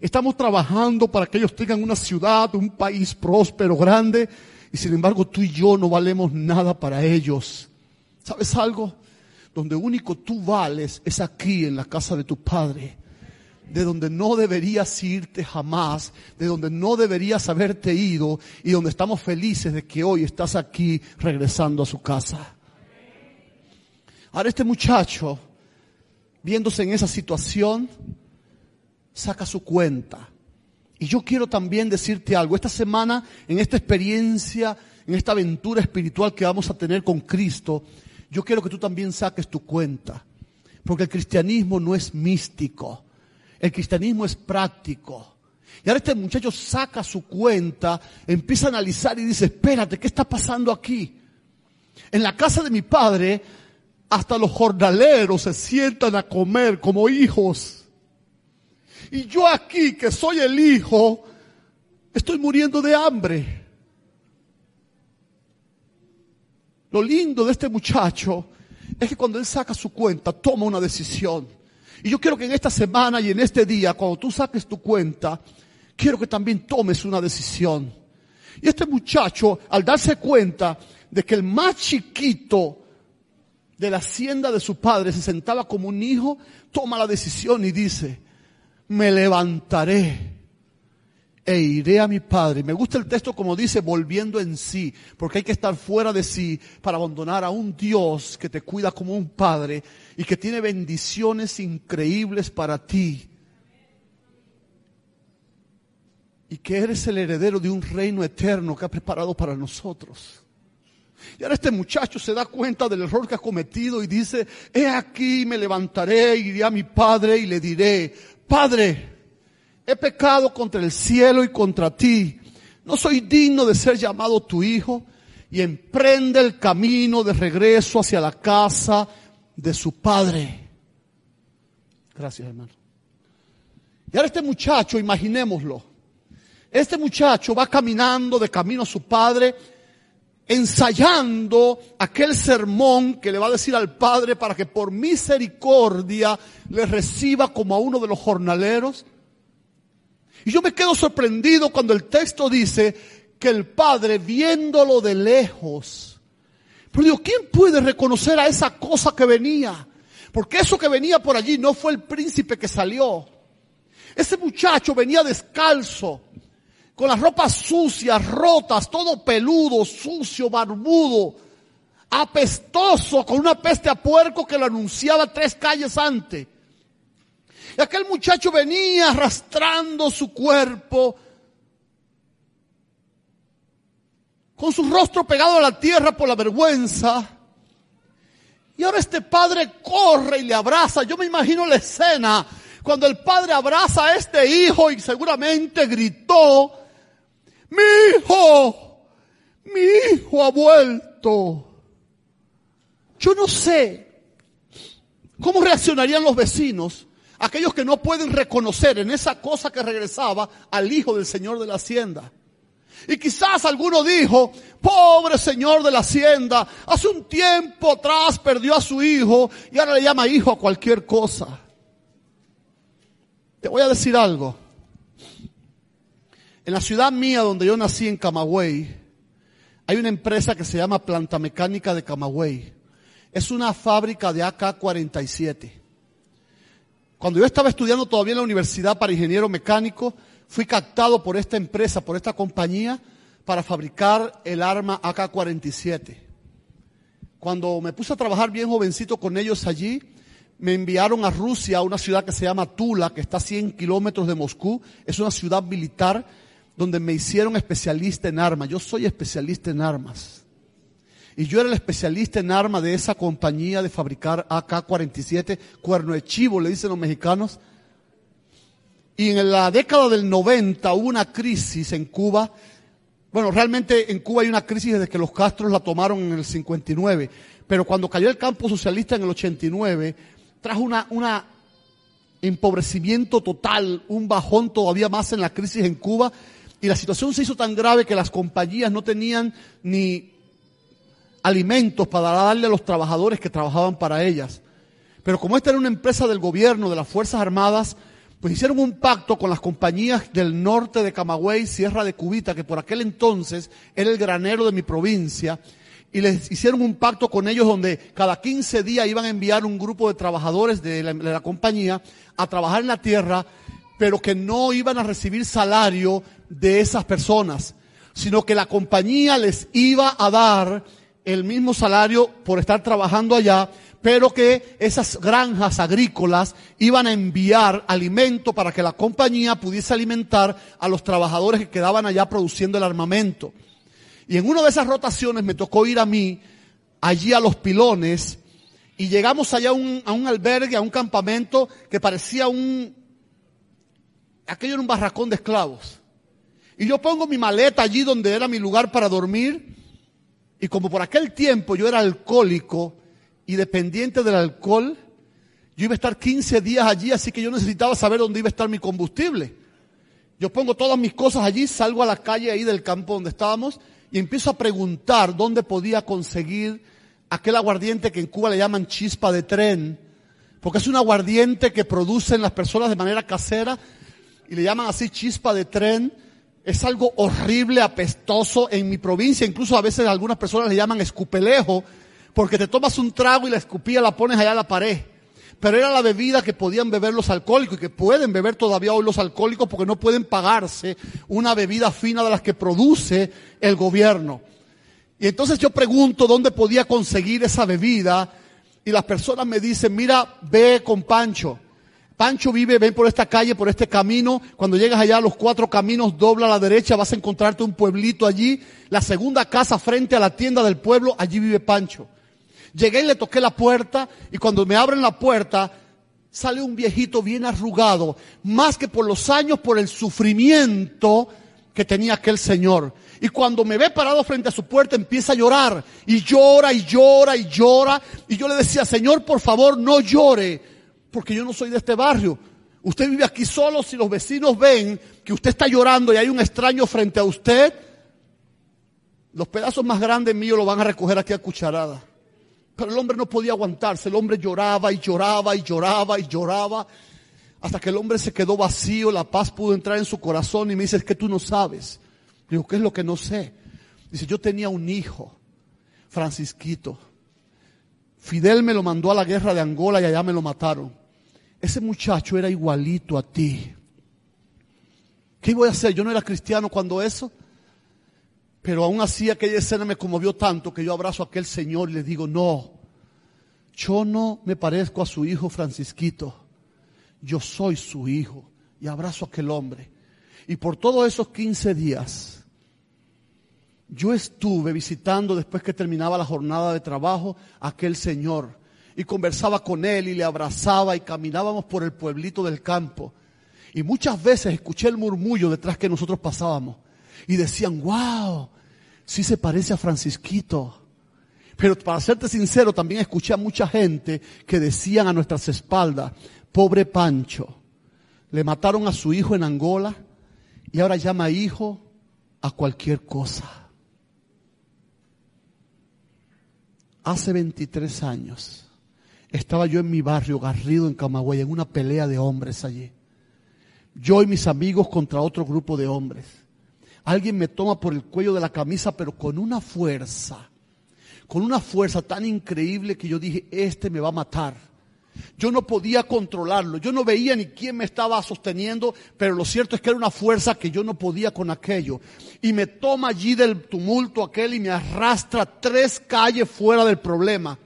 Estamos trabajando para que ellos tengan una ciudad, un país próspero, grande, y sin embargo tú y yo no valemos nada para ellos. ¿Sabes algo? Donde único tú vales es aquí en la casa de tu Padre, de donde no deberías irte jamás, de donde no deberías haberte ido y donde estamos felices de que hoy estás aquí regresando a su casa. Ahora este muchacho, viéndose en esa situación, saca su cuenta. Y yo quiero también decirte algo. Esta semana, en esta experiencia, en esta aventura espiritual que vamos a tener con Cristo, yo quiero que tú también saques tu cuenta. Porque el cristianismo no es místico. El cristianismo es práctico. Y ahora este muchacho saca su cuenta, empieza a analizar y dice, espérate, ¿qué está pasando aquí? En la casa de mi padre, hasta los jornaleros se sientan a comer como hijos. Y yo aquí, que soy el hijo, estoy muriendo de hambre. Lo lindo de este muchacho es que cuando él saca su cuenta, toma una decisión. Y yo quiero que en esta semana y en este día, cuando tú saques tu cuenta, quiero que también tomes una decisión. Y este muchacho, al darse cuenta de que el más chiquito de la hacienda de su padre se sentaba como un hijo, toma la decisión y dice, me levantaré e iré a mi Padre. Me gusta el texto como dice, volviendo en sí, porque hay que estar fuera de sí para abandonar a un Dios que te cuida como un Padre y que tiene bendiciones increíbles para ti. Y que eres el heredero de un reino eterno que ha preparado para nosotros. Y ahora este muchacho se da cuenta del error que ha cometido y dice, he aquí me levantaré, iré a mi padre y le diré, Padre, he pecado contra el cielo y contra ti. No soy digno de ser llamado tu hijo. Y emprende el camino de regreso hacia la casa de su padre. Gracias, hermano. Y ahora este muchacho, imaginémoslo. Este muchacho va caminando de camino a su padre, ensayando aquel sermón que le va a decir al padre para que por misericordia le reciba como a uno de los jornaleros. Y yo me quedo sorprendido cuando el texto dice que el padre viéndolo de lejos. Pero digo, ¿quién puede reconocer a esa cosa que venía? Porque eso que venía por allí no fue el príncipe que salió. Ese muchacho venía descalzo, con las ropas sucias, rotas, todo peludo, sucio, barbudo, apestoso, con una peste a puerco que lo anunciaba tres calles antes. Y aquel muchacho venía arrastrando su cuerpo con su rostro pegado a la tierra por la vergüenza. Y ahora este padre corre y le abraza. Yo me imagino la escena cuando el padre abraza a este hijo y seguramente gritó, mi hijo, mi hijo ha vuelto. Yo no sé cómo reaccionarían los vecinos, aquellos que no pueden reconocer en esa cosa que regresaba al hijo del señor de la hacienda. Y quizás alguno dijo, pobre señor de la hacienda, hace un tiempo atrás perdió a su hijo y ahora le llama hijo a cualquier cosa. Te voy a decir algo. En la ciudad mía donde yo nací, en Camagüey, hay una empresa que se llama Planta Mecánica de Camagüey. Es una fábrica de AK-47. Cuando yo estaba estudiando todavía en la universidad para ingeniero mecánico, fui captado por esta empresa, por esta compañía, para fabricar el arma AK-47. Cuando me puse a trabajar bien jovencito con ellos allí, me enviaron a Rusia, a una ciudad que se llama Tula, que está a 100 kilómetros de Moscú. Es una ciudad militar donde me hicieron especialista en armas. Yo soy especialista en armas. Y yo era el especialista en armas de esa compañía de fabricar AK-47, cuerno de chivo, le dicen los mexicanos. Y en la década del 90 hubo una crisis en Cuba. Bueno, realmente en Cuba hay una crisis desde que los Castros la tomaron en el 59. Pero cuando cayó el campo socialista en el 89, trajo una, una empobrecimiento total, un bajón todavía más en la crisis en Cuba y la situación se hizo tan grave que las compañías no tenían ni alimentos para darle a los trabajadores que trabajaban para ellas. Pero como esta era una empresa del gobierno, de las Fuerzas Armadas, pues hicieron un pacto con las compañías del norte de Camagüey, Sierra de Cubita, que por aquel entonces era el granero de mi provincia, y les hicieron un pacto con ellos donde cada 15 días iban a enviar un grupo de trabajadores de la, de la compañía a trabajar en la tierra, pero que no iban a recibir salario de esas personas, sino que la compañía les iba a dar el mismo salario por estar trabajando allá, pero que esas granjas agrícolas iban a enviar alimento para que la compañía pudiese alimentar a los trabajadores que quedaban allá produciendo el armamento. Y en una de esas rotaciones me tocó ir a mí, allí a los pilones, y llegamos allá a un, a un albergue, a un campamento que parecía un, aquello era un barracón de esclavos. Y yo pongo mi maleta allí donde era mi lugar para dormir. Y como por aquel tiempo yo era alcohólico y dependiente del alcohol, yo iba a estar 15 días allí, así que yo necesitaba saber dónde iba a estar mi combustible. Yo pongo todas mis cosas allí, salgo a la calle ahí del campo donde estábamos y empiezo a preguntar dónde podía conseguir aquel aguardiente que en Cuba le llaman chispa de tren, porque es un aguardiente que producen las personas de manera casera y le llaman así chispa de tren. Es algo horrible, apestoso en mi provincia. Incluso a veces algunas personas le llaman escupelejo, porque te tomas un trago y la escupía la pones allá a la pared. Pero era la bebida que podían beber los alcohólicos y que pueden beber todavía hoy los alcohólicos porque no pueden pagarse una bebida fina de las que produce el gobierno. Y entonces yo pregunto dónde podía conseguir esa bebida y las personas me dicen, mira, ve con Pancho. Pancho vive, ven por esta calle, por este camino. Cuando llegas allá a los cuatro caminos, dobla a la derecha, vas a encontrarte un pueblito allí. La segunda casa frente a la tienda del pueblo, allí vive Pancho. Llegué y le toqué la puerta y cuando me abren la puerta, sale un viejito bien arrugado, más que por los años, por el sufrimiento que tenía aquel señor. Y cuando me ve parado frente a su puerta, empieza a llorar. Y llora y llora y llora. Y yo le decía, Señor, por favor, no llore porque yo no soy de este barrio. Usted vive aquí solo, si los vecinos ven que usted está llorando y hay un extraño frente a usted, los pedazos más grandes míos lo van a recoger aquí a cucharada. Pero el hombre no podía aguantarse, el hombre lloraba y lloraba y lloraba y lloraba, hasta que el hombre se quedó vacío, la paz pudo entrar en su corazón y me dice, es que tú no sabes. Digo, ¿qué es lo que no sé? Dice, yo tenía un hijo, Francisquito. Fidel me lo mandó a la guerra de Angola y allá me lo mataron ese muchacho era igualito a ti. ¿Qué voy a hacer? Yo no era cristiano cuando eso. Pero aún así aquella escena me conmovió tanto que yo abrazo a aquel señor y le digo, no, yo no me parezco a su hijo Francisquito. Yo soy su hijo. Y abrazo a aquel hombre. Y por todos esos 15 días, yo estuve visitando después que terminaba la jornada de trabajo a aquel señor y conversaba con él y le abrazaba y caminábamos por el pueblito del campo. Y muchas veces escuché el murmullo detrás que nosotros pasábamos. Y decían, wow, sí se parece a Francisquito. Pero para serte sincero, también escuché a mucha gente que decían a nuestras espaldas, pobre Pancho, le mataron a su hijo en Angola y ahora llama hijo a cualquier cosa. Hace 23 años estaba yo en mi barrio, Garrido, en Camagüey, en una pelea de hombres allí. Yo y mis amigos contra otro grupo de hombres. Alguien me toma por el cuello de la camisa, pero con una fuerza, con una fuerza tan increíble que yo dije, este me va a matar. Yo no podía controlarlo, yo no veía ni quién me estaba sosteniendo, pero lo cierto es que era una fuerza que yo no podía con aquello. Y me toma allí del tumulto aquel y me arrastra tres calles fuera del problema.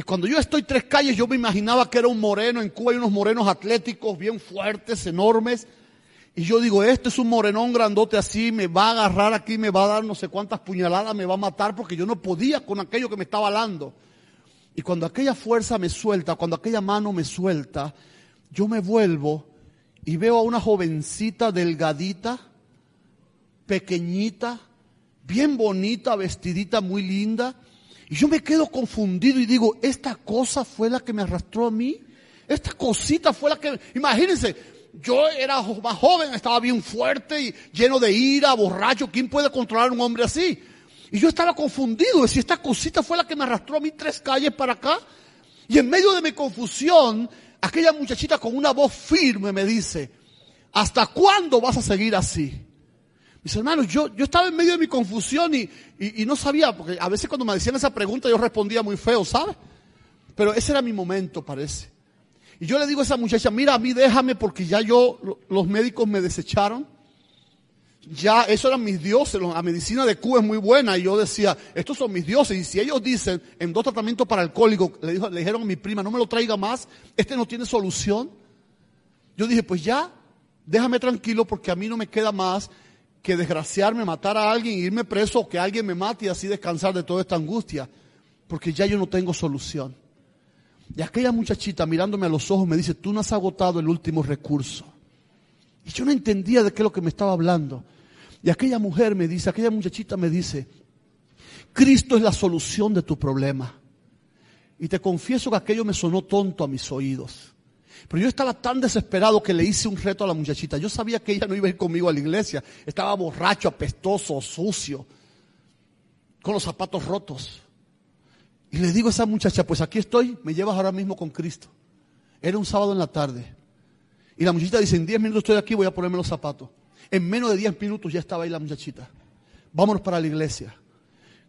Y cuando yo estoy tres calles, yo me imaginaba que era un moreno. En Cuba hay unos morenos atléticos, bien fuertes, enormes. Y yo digo, este es un morenón grandote así, me va a agarrar aquí, me va a dar no sé cuántas puñaladas, me va a matar porque yo no podía con aquello que me estaba alando. Y cuando aquella fuerza me suelta, cuando aquella mano me suelta, yo me vuelvo y veo a una jovencita delgadita, pequeñita, bien bonita, vestidita, muy linda. Y yo me quedo confundido y digo, esta cosa fue la que me arrastró a mí. Esta cosita fue la que, imagínense, yo era más joven, estaba bien fuerte y lleno de ira, borracho. ¿Quién puede controlar a un hombre así? Y yo estaba confundido, si esta cosita fue la que me arrastró a mí tres calles para acá. Y en medio de mi confusión, aquella muchachita con una voz firme me dice, ¿hasta cuándo vas a seguir así? Mis hermanos, yo, yo estaba en medio de mi confusión y, y, no sabía, porque a veces cuando me decían esa pregunta yo respondía muy feo, ¿sabes? Pero ese era mi momento, parece. Y yo le digo a esa muchacha, mira, a mí déjame porque ya yo, los médicos me desecharon ya eso eran mis dioses, la medicina de Cuba es muy buena y yo decía, estos son mis dioses y si ellos dicen en dos tratamientos para alcohólicos, le, le dijeron a mi prima, no me lo traiga más, este no tiene solución. Yo dije, pues ya, déjame tranquilo porque a mí no me queda más que desgraciarme, matar a alguien, irme preso que alguien me mate y así descansar de toda esta angustia, porque ya yo no tengo solución. Y aquella muchachita mirándome a los ojos me dice, tú no has agotado el último recurso. Y yo no entendía de qué es lo que me estaba hablando. Y aquella mujer me dice, aquella muchachita me dice, Cristo es la solución de tu problema. Y te confieso que aquello me sonó tonto a mis oídos. Pero yo estaba tan desesperado que le hice un reto a la muchachita. Yo sabía que ella no iba a ir conmigo a la iglesia. Estaba borracho, apestoso, sucio, con los zapatos rotos. Y le digo a esa muchacha, pues aquí estoy, me llevas ahora mismo con Cristo. Era un sábado en la tarde. Y la muchachita dice, en 10 minutos estoy aquí, voy a ponerme los zapatos. En menos de 10 minutos ya estaba ahí la muchachita. Vámonos para la iglesia.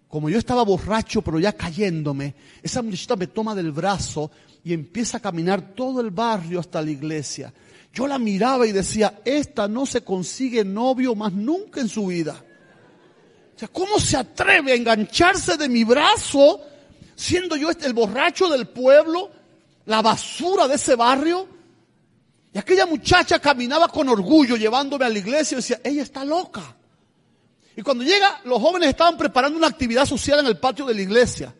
Como yo estaba borracho, pero ya cayéndome, esa muchachita me toma del brazo y empieza a caminar todo el barrio hasta la iglesia. Yo la miraba y decía, esta no se consigue novio más nunca en su vida. O sea, ¿cómo se atreve a engancharse de mi brazo siendo yo este, el borracho del pueblo, la basura de ese barrio? Y aquella muchacha caminaba con orgullo llevándome a la iglesia y decía, ella está loca. Y cuando llega, los jóvenes estaban preparando una actividad social en el patio de la iglesia.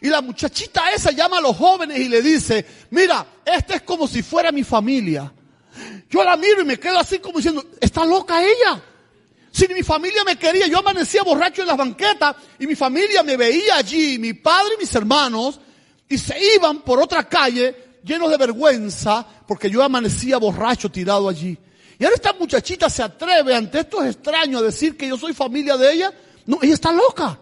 Y la muchachita esa llama a los jóvenes y le dice, mira, esta es como si fuera mi familia. Yo la miro y me quedo así como diciendo, está loca ella. Si mi familia me quería, yo amanecía borracho en las banquetas y mi familia me veía allí, mi padre y mis hermanos, y se iban por otra calle llenos de vergüenza porque yo amanecía borracho tirado allí. Y ahora esta muchachita se atreve ante estos extraños a decir que yo soy familia de ella. No, ella está loca.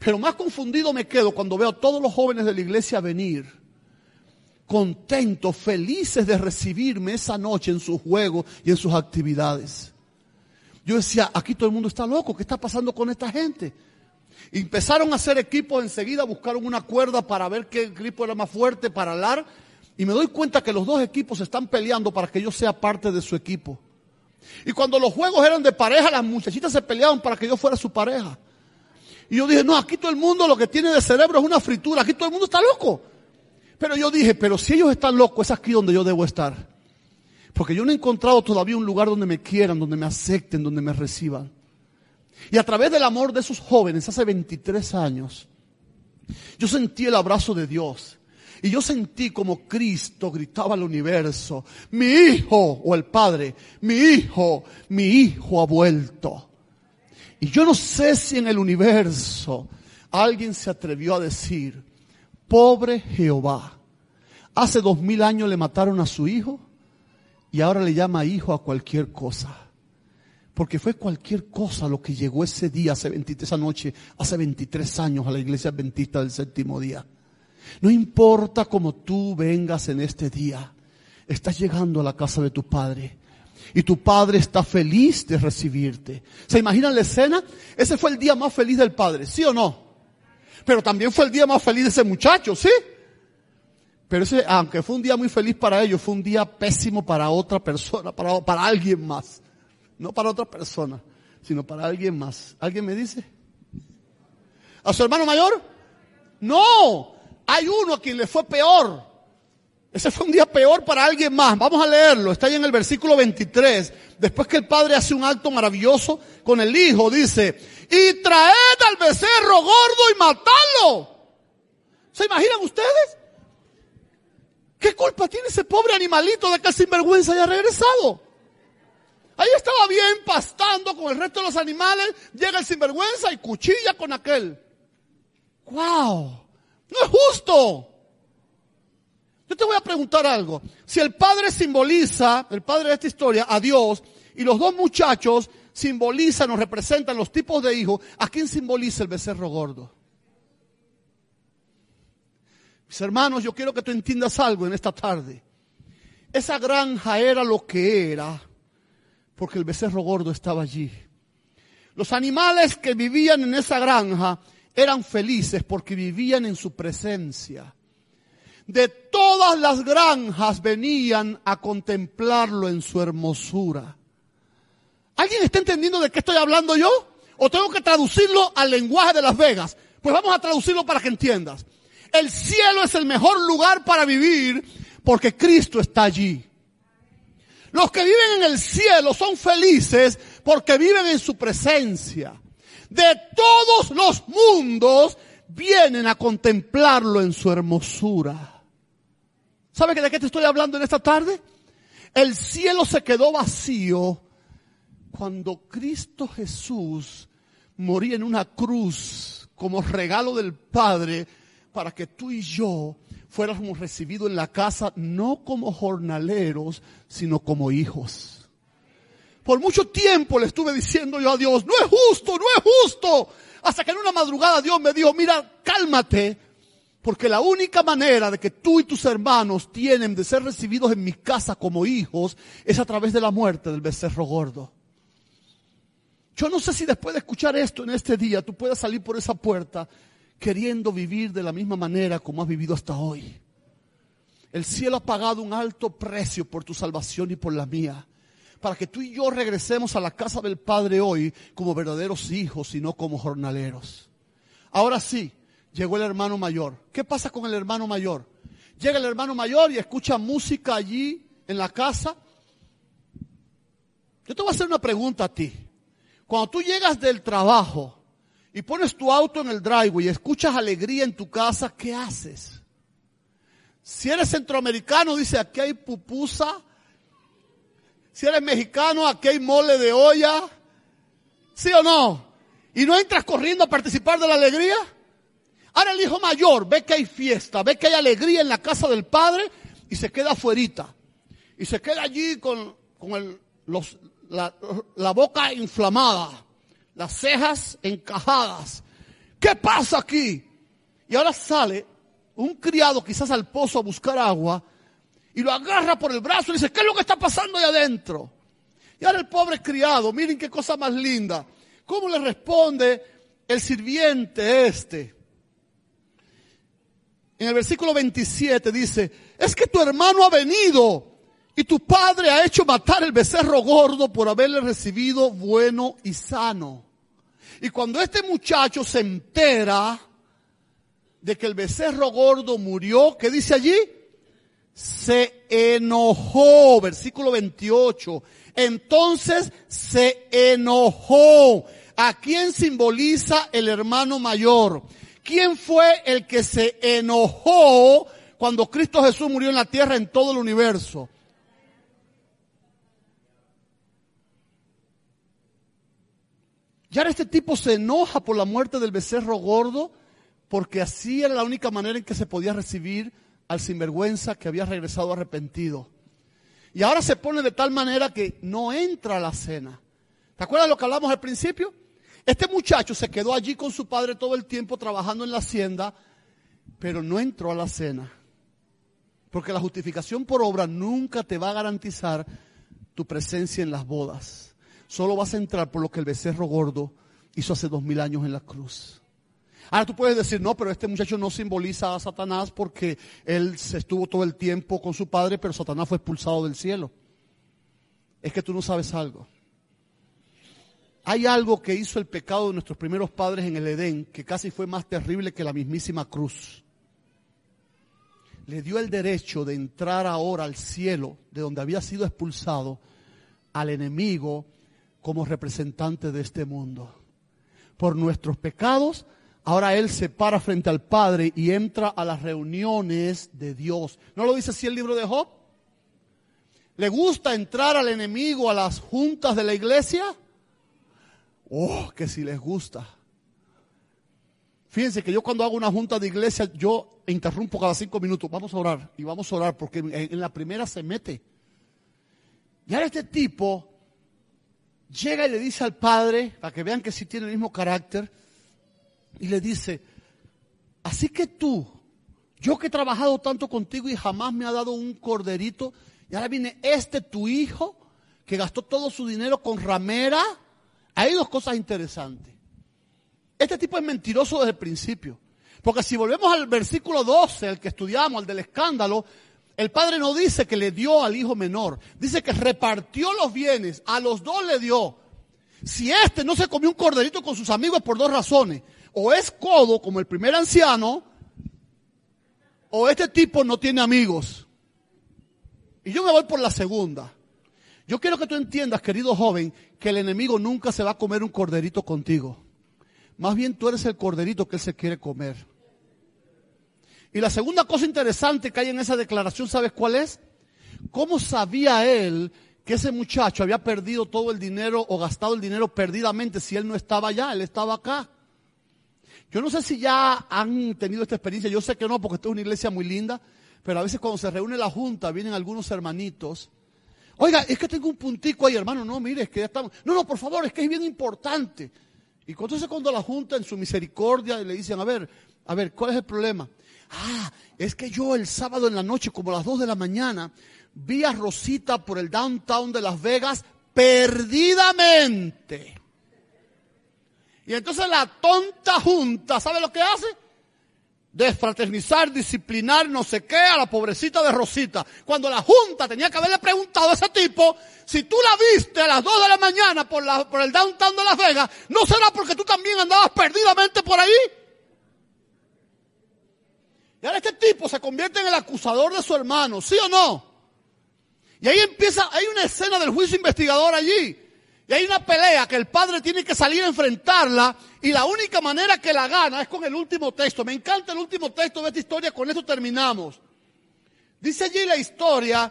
Pero más confundido me quedo cuando veo a todos los jóvenes de la iglesia venir, contentos, felices de recibirme esa noche en sus juegos y en sus actividades. Yo decía, aquí todo el mundo está loco, ¿qué está pasando con esta gente? Empezaron a hacer equipos enseguida, buscaron una cuerda para ver qué equipo era más fuerte para alar. Y me doy cuenta que los dos equipos están peleando para que yo sea parte de su equipo. Y cuando los juegos eran de pareja, las muchachitas se peleaban para que yo fuera su pareja. Y yo dije, no, aquí todo el mundo lo que tiene de cerebro es una fritura, aquí todo el mundo está loco. Pero yo dije, pero si ellos están locos, es aquí donde yo debo estar. Porque yo no he encontrado todavía un lugar donde me quieran, donde me acepten, donde me reciban. Y a través del amor de esos jóvenes, hace 23 años, yo sentí el abrazo de Dios. Y yo sentí como Cristo gritaba al universo, mi hijo, o el Padre, mi hijo, mi hijo ha vuelto. Y yo no sé si en el universo alguien se atrevió a decir, pobre Jehová, hace dos mil años le mataron a su hijo y ahora le llama hijo a cualquier cosa. Porque fue cualquier cosa lo que llegó ese día, hace 23, esa noche, hace 23 años a la iglesia adventista del séptimo día. No importa cómo tú vengas en este día, estás llegando a la casa de tu padre. Y tu padre está feliz de recibirte. ¿Se imaginan la escena? Ese fue el día más feliz del padre, ¿sí o no? Pero también fue el día más feliz de ese muchacho, ¿sí? Pero ese, aunque fue un día muy feliz para ellos, fue un día pésimo para otra persona, para, para alguien más. No para otra persona, sino para alguien más. ¿Alguien me dice? ¿A su hermano mayor? No, hay uno a quien le fue peor. Ese fue un día peor para alguien más. Vamos a leerlo. Está ahí en el versículo 23. Después que el padre hace un acto maravilloso con el hijo, dice, y traed al becerro gordo y matadlo. ¿Se imaginan ustedes? ¿Qué culpa tiene ese pobre animalito de que el sinvergüenza haya regresado? Ahí estaba bien pastando con el resto de los animales. Llega el sinvergüenza y cuchilla con aquel. ¡Wow! No es justo. Yo te voy a preguntar algo. Si el padre simboliza, el padre de esta historia, a Dios, y los dos muchachos simbolizan o representan los tipos de hijos, ¿a quién simboliza el becerro gordo? Mis hermanos, yo quiero que tú entiendas algo en esta tarde. Esa granja era lo que era porque el becerro gordo estaba allí. Los animales que vivían en esa granja eran felices porque vivían en su presencia. De todas las granjas venían a contemplarlo en su hermosura. ¿Alguien está entendiendo de qué estoy hablando yo? ¿O tengo que traducirlo al lenguaje de Las Vegas? Pues vamos a traducirlo para que entiendas. El cielo es el mejor lugar para vivir porque Cristo está allí. Los que viven en el cielo son felices porque viven en su presencia de todos los mundos vienen a contemplarlo en su hermosura. ¿Sabe de qué te estoy hablando en esta tarde? El cielo se quedó vacío cuando Cristo Jesús moría en una cruz como regalo del Padre para que tú y yo fuéramos recibidos en la casa no como jornaleros, sino como hijos. Por mucho tiempo le estuve diciendo yo a Dios, no es justo, no es justo. Hasta que en una madrugada Dios me dijo, mira, cálmate, porque la única manera de que tú y tus hermanos tienen de ser recibidos en mi casa como hijos es a través de la muerte del becerro gordo. Yo no sé si después de escuchar esto en este día tú puedas salir por esa puerta queriendo vivir de la misma manera como has vivido hasta hoy. El cielo ha pagado un alto precio por tu salvación y por la mía para que tú y yo regresemos a la casa del Padre hoy como verdaderos hijos y no como jornaleros. Ahora sí, llegó el hermano mayor. ¿Qué pasa con el hermano mayor? Llega el hermano mayor y escucha música allí en la casa. Yo te voy a hacer una pregunta a ti. Cuando tú llegas del trabajo y pones tu auto en el driveway y escuchas alegría en tu casa, ¿qué haces? Si eres centroamericano, dice, aquí hay pupusa, si eres mexicano, aquí hay mole de olla. ¿Sí o no? ¿Y no entras corriendo a participar de la alegría? Ahora el hijo mayor ve que hay fiesta, ve que hay alegría en la casa del padre y se queda afuerita. Y se queda allí con, los, la, la boca inflamada, las cejas encajadas. ¿Qué pasa aquí? Y ahora sale un criado quizás al pozo a buscar agua y lo agarra por el brazo y dice, ¿qué es lo que está pasando ahí adentro? Y ahora el pobre criado, miren qué cosa más linda. ¿Cómo le responde el sirviente este? En el versículo 27 dice, es que tu hermano ha venido y tu padre ha hecho matar el becerro gordo por haberle recibido bueno y sano. Y cuando este muchacho se entera de que el becerro gordo murió, ¿qué dice allí? se enojó, versículo 28. Entonces se enojó. ¿A quién simboliza el hermano mayor? ¿Quién fue el que se enojó cuando Cristo Jesús murió en la tierra en todo el universo. Y ahora este tipo se enoja por la muerte del becerro gordo porque así era la única manera en que se podía recibir al sinvergüenza que había regresado arrepentido. Y ahora se pone de tal manera que no entra a la cena. ¿Te acuerdas lo que hablamos al principio? Este muchacho se quedó allí con su padre todo el tiempo trabajando en la hacienda, pero no entró a la cena. Porque la justificación por obra nunca te va a garantizar tu presencia en las bodas. Solo vas a entrar por lo que el becerro gordo hizo hace dos mil años en la cruz. Ahora tú puedes decir, no, pero este muchacho no simboliza a Satanás porque él se estuvo todo el tiempo con su padre, pero Satanás fue expulsado del cielo. Es que tú no sabes algo. Hay algo que hizo el pecado de nuestros primeros padres en el Edén que casi fue más terrible que la mismísima cruz. Le dio el derecho de entrar ahora al cielo, de donde había sido expulsado, al enemigo como representante de este mundo. Por nuestros pecados, ahora Él se para frente al Padre y entra a las reuniones de Dios. ¿No lo dice así el libro de Job? ¿Le gusta entrar al enemigo a las juntas de la iglesia? Oh, que si les gusta. Fíjense que yo cuando hago una junta de iglesia, yo interrumpo cada cinco minutos. Vamos a orar y vamos a orar porque en, la primera se mete. Y ahora este tipo llega y le dice al padre, para que vean que sí tiene el mismo carácter, y le dice, así que tú, yo que he trabajado tanto contigo y jamás me ha dado un corderito, y ahora viene este tu hijo, que gastó todo su dinero con ramera. Hay dos cosas interesantes. Este tipo es mentiroso desde el principio. Porque si volvemos al versículo 12, el que estudiamos, el del escándalo, el padre no dice que le dio al hijo menor, dice que repartió los bienes, a los dos le dio. Si este no se comió un corderito con sus amigos por dos razones, o es codo como el primer anciano, o este tipo no tiene amigos. Y yo me voy por la segunda. Yo quiero que tú entiendas, querido joven, que el enemigo nunca se va a comer un corderito contigo. Más bien tú eres el corderito que él se quiere comer. Y la segunda cosa interesante que hay en esa declaración, ¿sabes cuál es? ¿Cómo sabía él que ese muchacho había perdido todo el dinero o gastado el dinero perdidamente si él no estaba allá, él estaba acá? Yo no sé si ya han tenido esta experiencia, yo sé que no porque esta es una iglesia muy linda, pero a veces cuando se reúne la junta vienen algunos hermanitos. Oiga, es que tengo un puntico ahí, hermano, no, mire, es que ya estamos. No, no, por favor, es que es bien importante. Y entonces cuando la junta en su misericordia le dicen, a ver, a ver, ¿cuál es el problema? Ah, es que yo el sábado en la noche, como a las 2 de la mañana, vi a Rosita por el downtown de Las Vegas perdidamente. Y entonces la tonta junta, ¿sabe lo que hace? Desfraternizar, disciplinar, no sé qué, a la pobrecita de Rosita. Cuando la junta tenía que haberle preguntado a ese tipo, si tú la viste a las 2 de la mañana por, la, por el downtown de Las Vegas, ¿no será porque tú también andabas perdidamente por ahí? Y ahora este tipo se convierte en el acusador de su hermano, ¿sí o no? Y ahí empieza, hay una escena del juicio investigador allí. Y hay una pelea que el padre tiene que salir a enfrentarla y la única manera que la gana es con el último texto. Me encanta el último texto de esta historia, con esto terminamos. Dice allí la historia,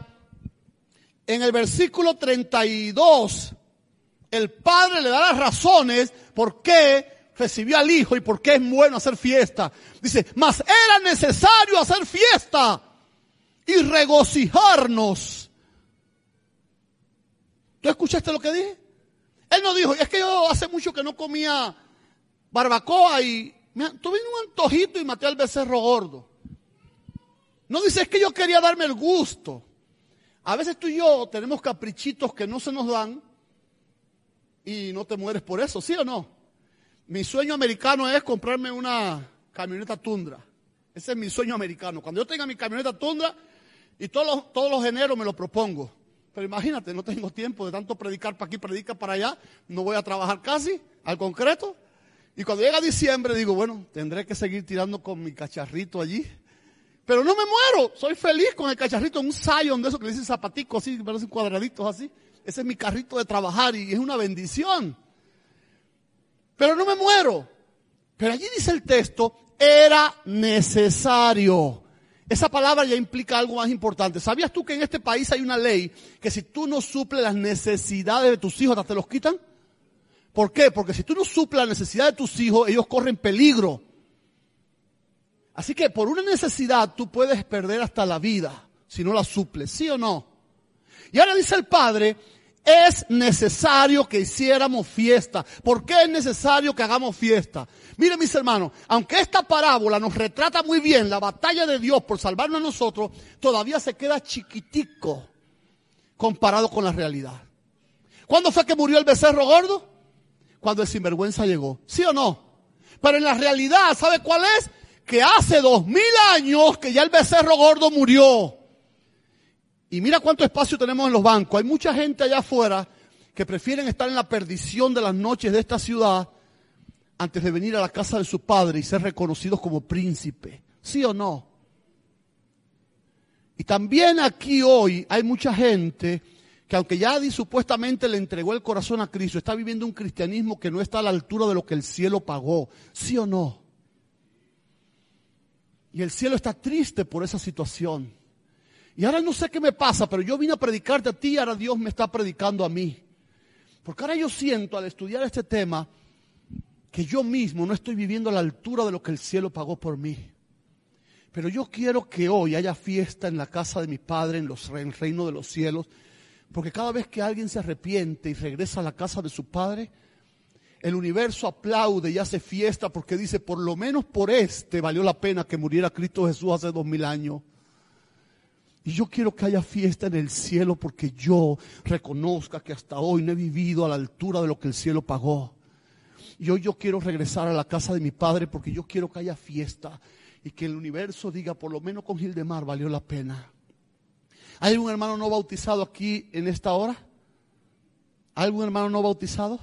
en el versículo 32, el padre le da las razones por qué recibió al Hijo y por qué es bueno hacer fiesta. Dice, mas era necesario hacer fiesta y regocijarnos. ¿Tú escuchaste lo que dije? Él no dijo, es que yo hace mucho que no comía barbacoa y tuve un antojito y maté al becerro gordo. No dice, es que yo quería darme el gusto. A veces tú y yo tenemos caprichitos que no se nos dan y no te mueres por eso, ¿sí o no? Mi sueño americano es comprarme una camioneta Tundra. Ese es mi sueño americano. Cuando yo tenga mi camioneta Tundra y todos los, todos los eneros me lo propongo. Pero imagínate, no tengo tiempo de tanto predicar para aquí, predicar para allá. No voy a trabajar casi al concreto. Y cuando llega diciembre digo, bueno, tendré que seguir tirando con mi cacharrito allí. Pero no me muero, soy feliz con el cacharrito, un Zion de esos que le dicen zapaticos así, parecen cuadraditos así. Ese es mi carrito de trabajar y es una bendición pero no me muero. Pero allí dice el texto, era necesario. Esa palabra ya implica algo más importante. ¿Sabías tú que en este país hay una ley que si tú no suples las necesidades de tus hijos, hasta te los quitan? ¿Por qué? Porque si tú no suples las necesidades de tus hijos, ellos corren peligro. Así que por una necesidad tú puedes perder hasta la vida si no la suples, ¿sí o no? Y ahora dice el Padre, es necesario que hiciéramos fiesta. ¿Por qué es necesario que hagamos fiesta? Miren mis hermanos, aunque esta parábola nos retrata muy bien la batalla de Dios por salvarnos a nosotros, todavía se queda chiquitico comparado con la realidad. ¿Cuándo fue que murió el becerro gordo? Cuando el sinvergüenza llegó. ¿Sí o no? Pero en la realidad, ¿sabe cuál es? Que hace dos mil años que ya el becerro gordo murió. Y mira cuánto espacio tenemos en los bancos. Hay mucha gente allá afuera que prefieren estar en la perdición de las noches de esta ciudad antes de venir a la casa de su padre y ser reconocidos como príncipe. ¿Sí o no? Y también aquí hoy hay mucha gente que aunque ya supuestamente le entregó el corazón a Cristo, está viviendo un cristianismo que no está a la altura de lo que el cielo pagó. ¿Sí o no? Y el cielo está triste por esa situación. Y ahora no sé qué me pasa, pero yo vine a predicarte a ti y ahora Dios me está predicando a mí. Porque ahora yo siento al estudiar este tema que yo mismo no estoy viviendo a la altura de lo que el cielo pagó por mí. Pero yo quiero que hoy haya fiesta en la casa de mi Padre, en, los, el reino de los cielos, porque cada vez que alguien se arrepiente y regresa a la casa de su Padre, el universo aplaude y hace fiesta porque dice, por lo menos por este valió la pena que muriera Cristo Jesús hace dos mil años. Y yo quiero que haya fiesta en el cielo porque yo reconozca que hasta hoy no he vivido a la altura de lo que el cielo pagó. Y hoy yo quiero regresar a la casa de mi padre porque yo quiero que haya fiesta y que el universo diga, por lo menos con Gildemar valió la pena. ¿Hay un hermano no bautizado aquí en esta hora? ¿Hay algún hermano no bautizado?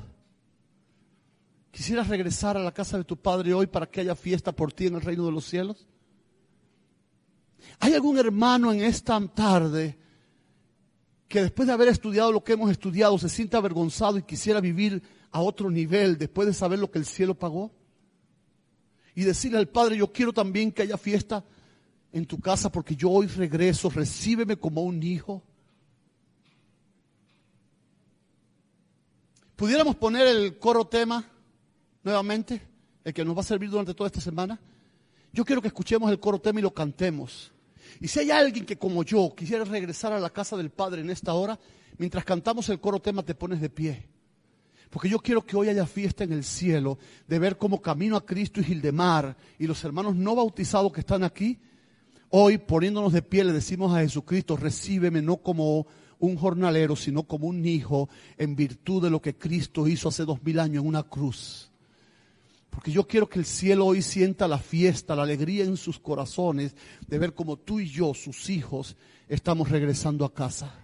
¿Quisieras regresar a la casa de tu padre hoy para que haya fiesta por ti en el reino de los cielos? ¿Hay algún hermano en esta tarde que después de haber estudiado lo que hemos estudiado se sienta avergonzado y quisiera vivir a otro nivel después de saber lo que el cielo pagó? Y decirle al Padre, yo quiero también que haya fiesta en tu casa porque yo hoy regreso, recíbeme como un hijo. ¿Pudiéramos poner el coro tema nuevamente, el que nos va a servir durante toda esta semana? Yo quiero que escuchemos el coro tema y lo cantemos. Y si hay alguien que como yo quisiera regresar a la casa del Padre en esta hora, mientras cantamos el coro tema te pones de pie. Porque yo quiero que hoy haya fiesta en el cielo de ver cómo camino a Cristo y Gildemar y los hermanos no bautizados que están aquí. Hoy poniéndonos de pie le decimos a Jesucristo, recíbeme no como un jornalero, sino como un hijo en virtud de lo que Cristo hizo hace dos mil años en una cruz. Porque yo quiero que el cielo hoy sienta la fiesta, la alegría en sus corazones de ver como tú y yo, sus hijos, estamos regresando a casa.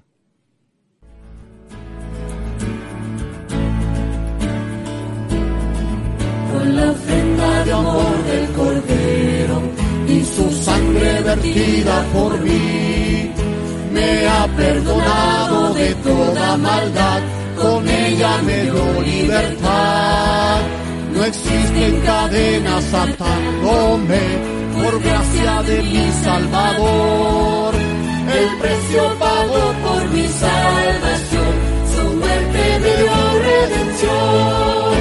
Con la ofrenda de amor del Cordero y su sangre vertida por mí, me ha perdonado de toda maldad, con ella me dio libertad no existen cadenas atándome por gracia de mi Salvador. El precio pagó por mi salvación, su muerte me dio redención.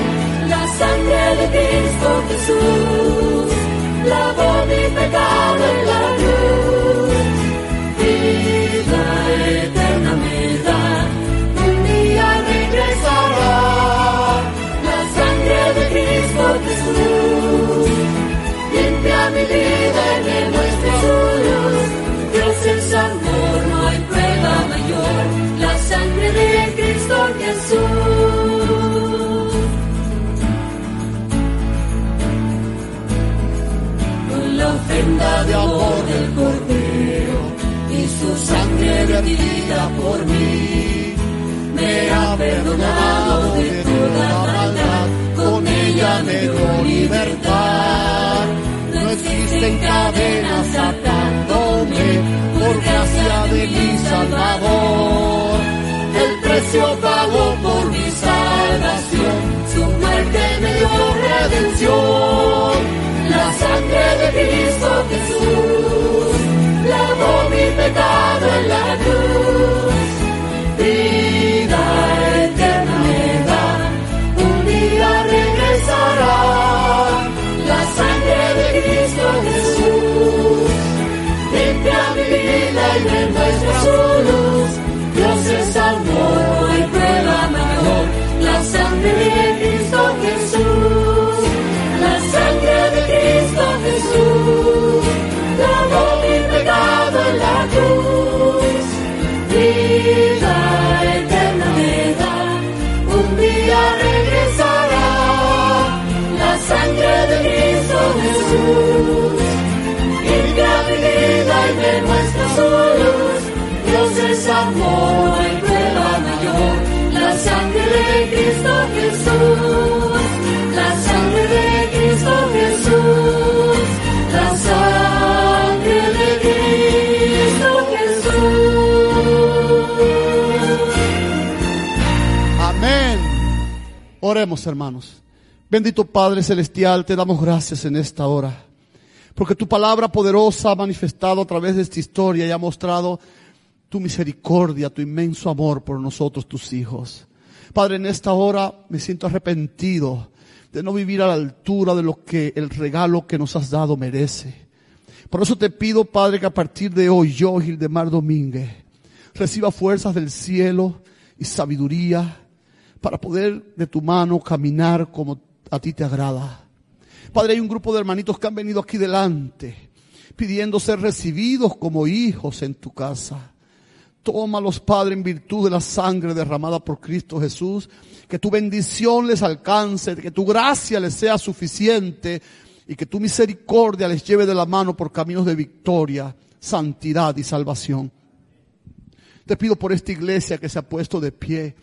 La sangre de Cristo Jesús lavó mi pecado en la cruz. Me muestra su luz. Dios es amor, no hay prueba mayor. La sangre de Cristo Jesús. Con la ofrenda de amor del Cordero y su sangre vertida por mí, me ha perdonado en cadenas atándome por gracia de mi Salvador. El precio pagó por mi salvación, su muerte me dio redención. La sangre de Cristo Jesús
lavó mi pecado en la cruz. Padre nuestra luz, Dios es amor, no hay prueba mayor, la sangre de Cristo Jesús, la sangre de Cristo Jesús, lavó mi pecado en la cruz. Y amor no hay mayor. La sangre de Cristo Jesús, la sangre de Cristo Jesús, la sangre de Cristo Jesús. Amén. Oremos hermanos. Bendito Padre Celestial, te damos gracias en esta hora. Porque tu palabra poderosa ha manifestado a través de esta historia y ha mostrado tu misericordia, tu inmenso amor por nosotros, tus hijos. Padre, en esta hora me siento arrepentido de no vivir a la altura de lo que el regalo que nos has dado merece. Por eso te pido, Padre, que a partir de hoy yo, Gildemar Domínguez, reciba fuerzas del cielo y sabiduría para poder de tu mano caminar como a ti te agrada. Padre, hay un grupo de hermanitos que han venido aquí delante pidiendo ser recibidos como hijos en tu casa. Tómalos, Padre, en virtud de la sangre derramada por Cristo Jesús. Que tu bendición les alcance, que tu gracia les sea suficiente y que tu misericordia les lleve de la mano por caminos de victoria, santidad y salvación. Te pido por esta iglesia que se ha puesto de pie,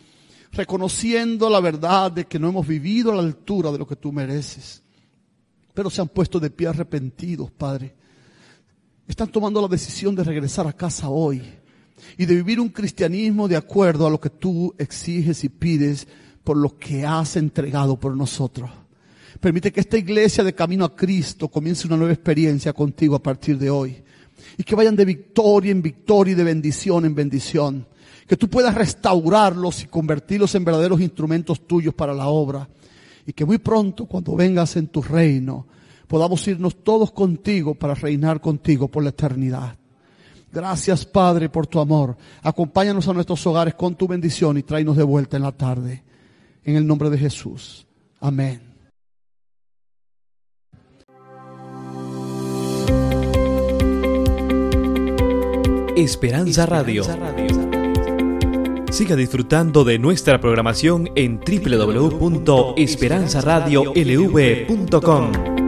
reconociendo la verdad de que no hemos vivido a la altura de lo que tú mereces. Pero se han puesto de pie arrepentidos, Padre. Están tomando la decisión de regresar a casa hoy y de vivir un cristianismo de acuerdo a lo que tú exiges y pides por lo que has entregado por nosotros. Permite que esta iglesia de camino a Cristo comience una nueva experiencia contigo a partir de hoy. Y que vayan de victoria en victoria y de bendición en bendición. Que tú puedas restaurarlos y convertirlos en verdaderos instrumentos tuyos para la obra. Y que muy pronto, cuando vengas en tu reino, podamos irnos todos contigo para reinar contigo por la eternidad. Gracias Padre por tu amor. Acompáñanos a nuestros hogares con tu bendición y tráenos de vuelta en la tarde. En el nombre de Jesús. Amén.
Esperanza Radio. Siga disfrutando de nuestra programación en www.esperanzaradiolv.com.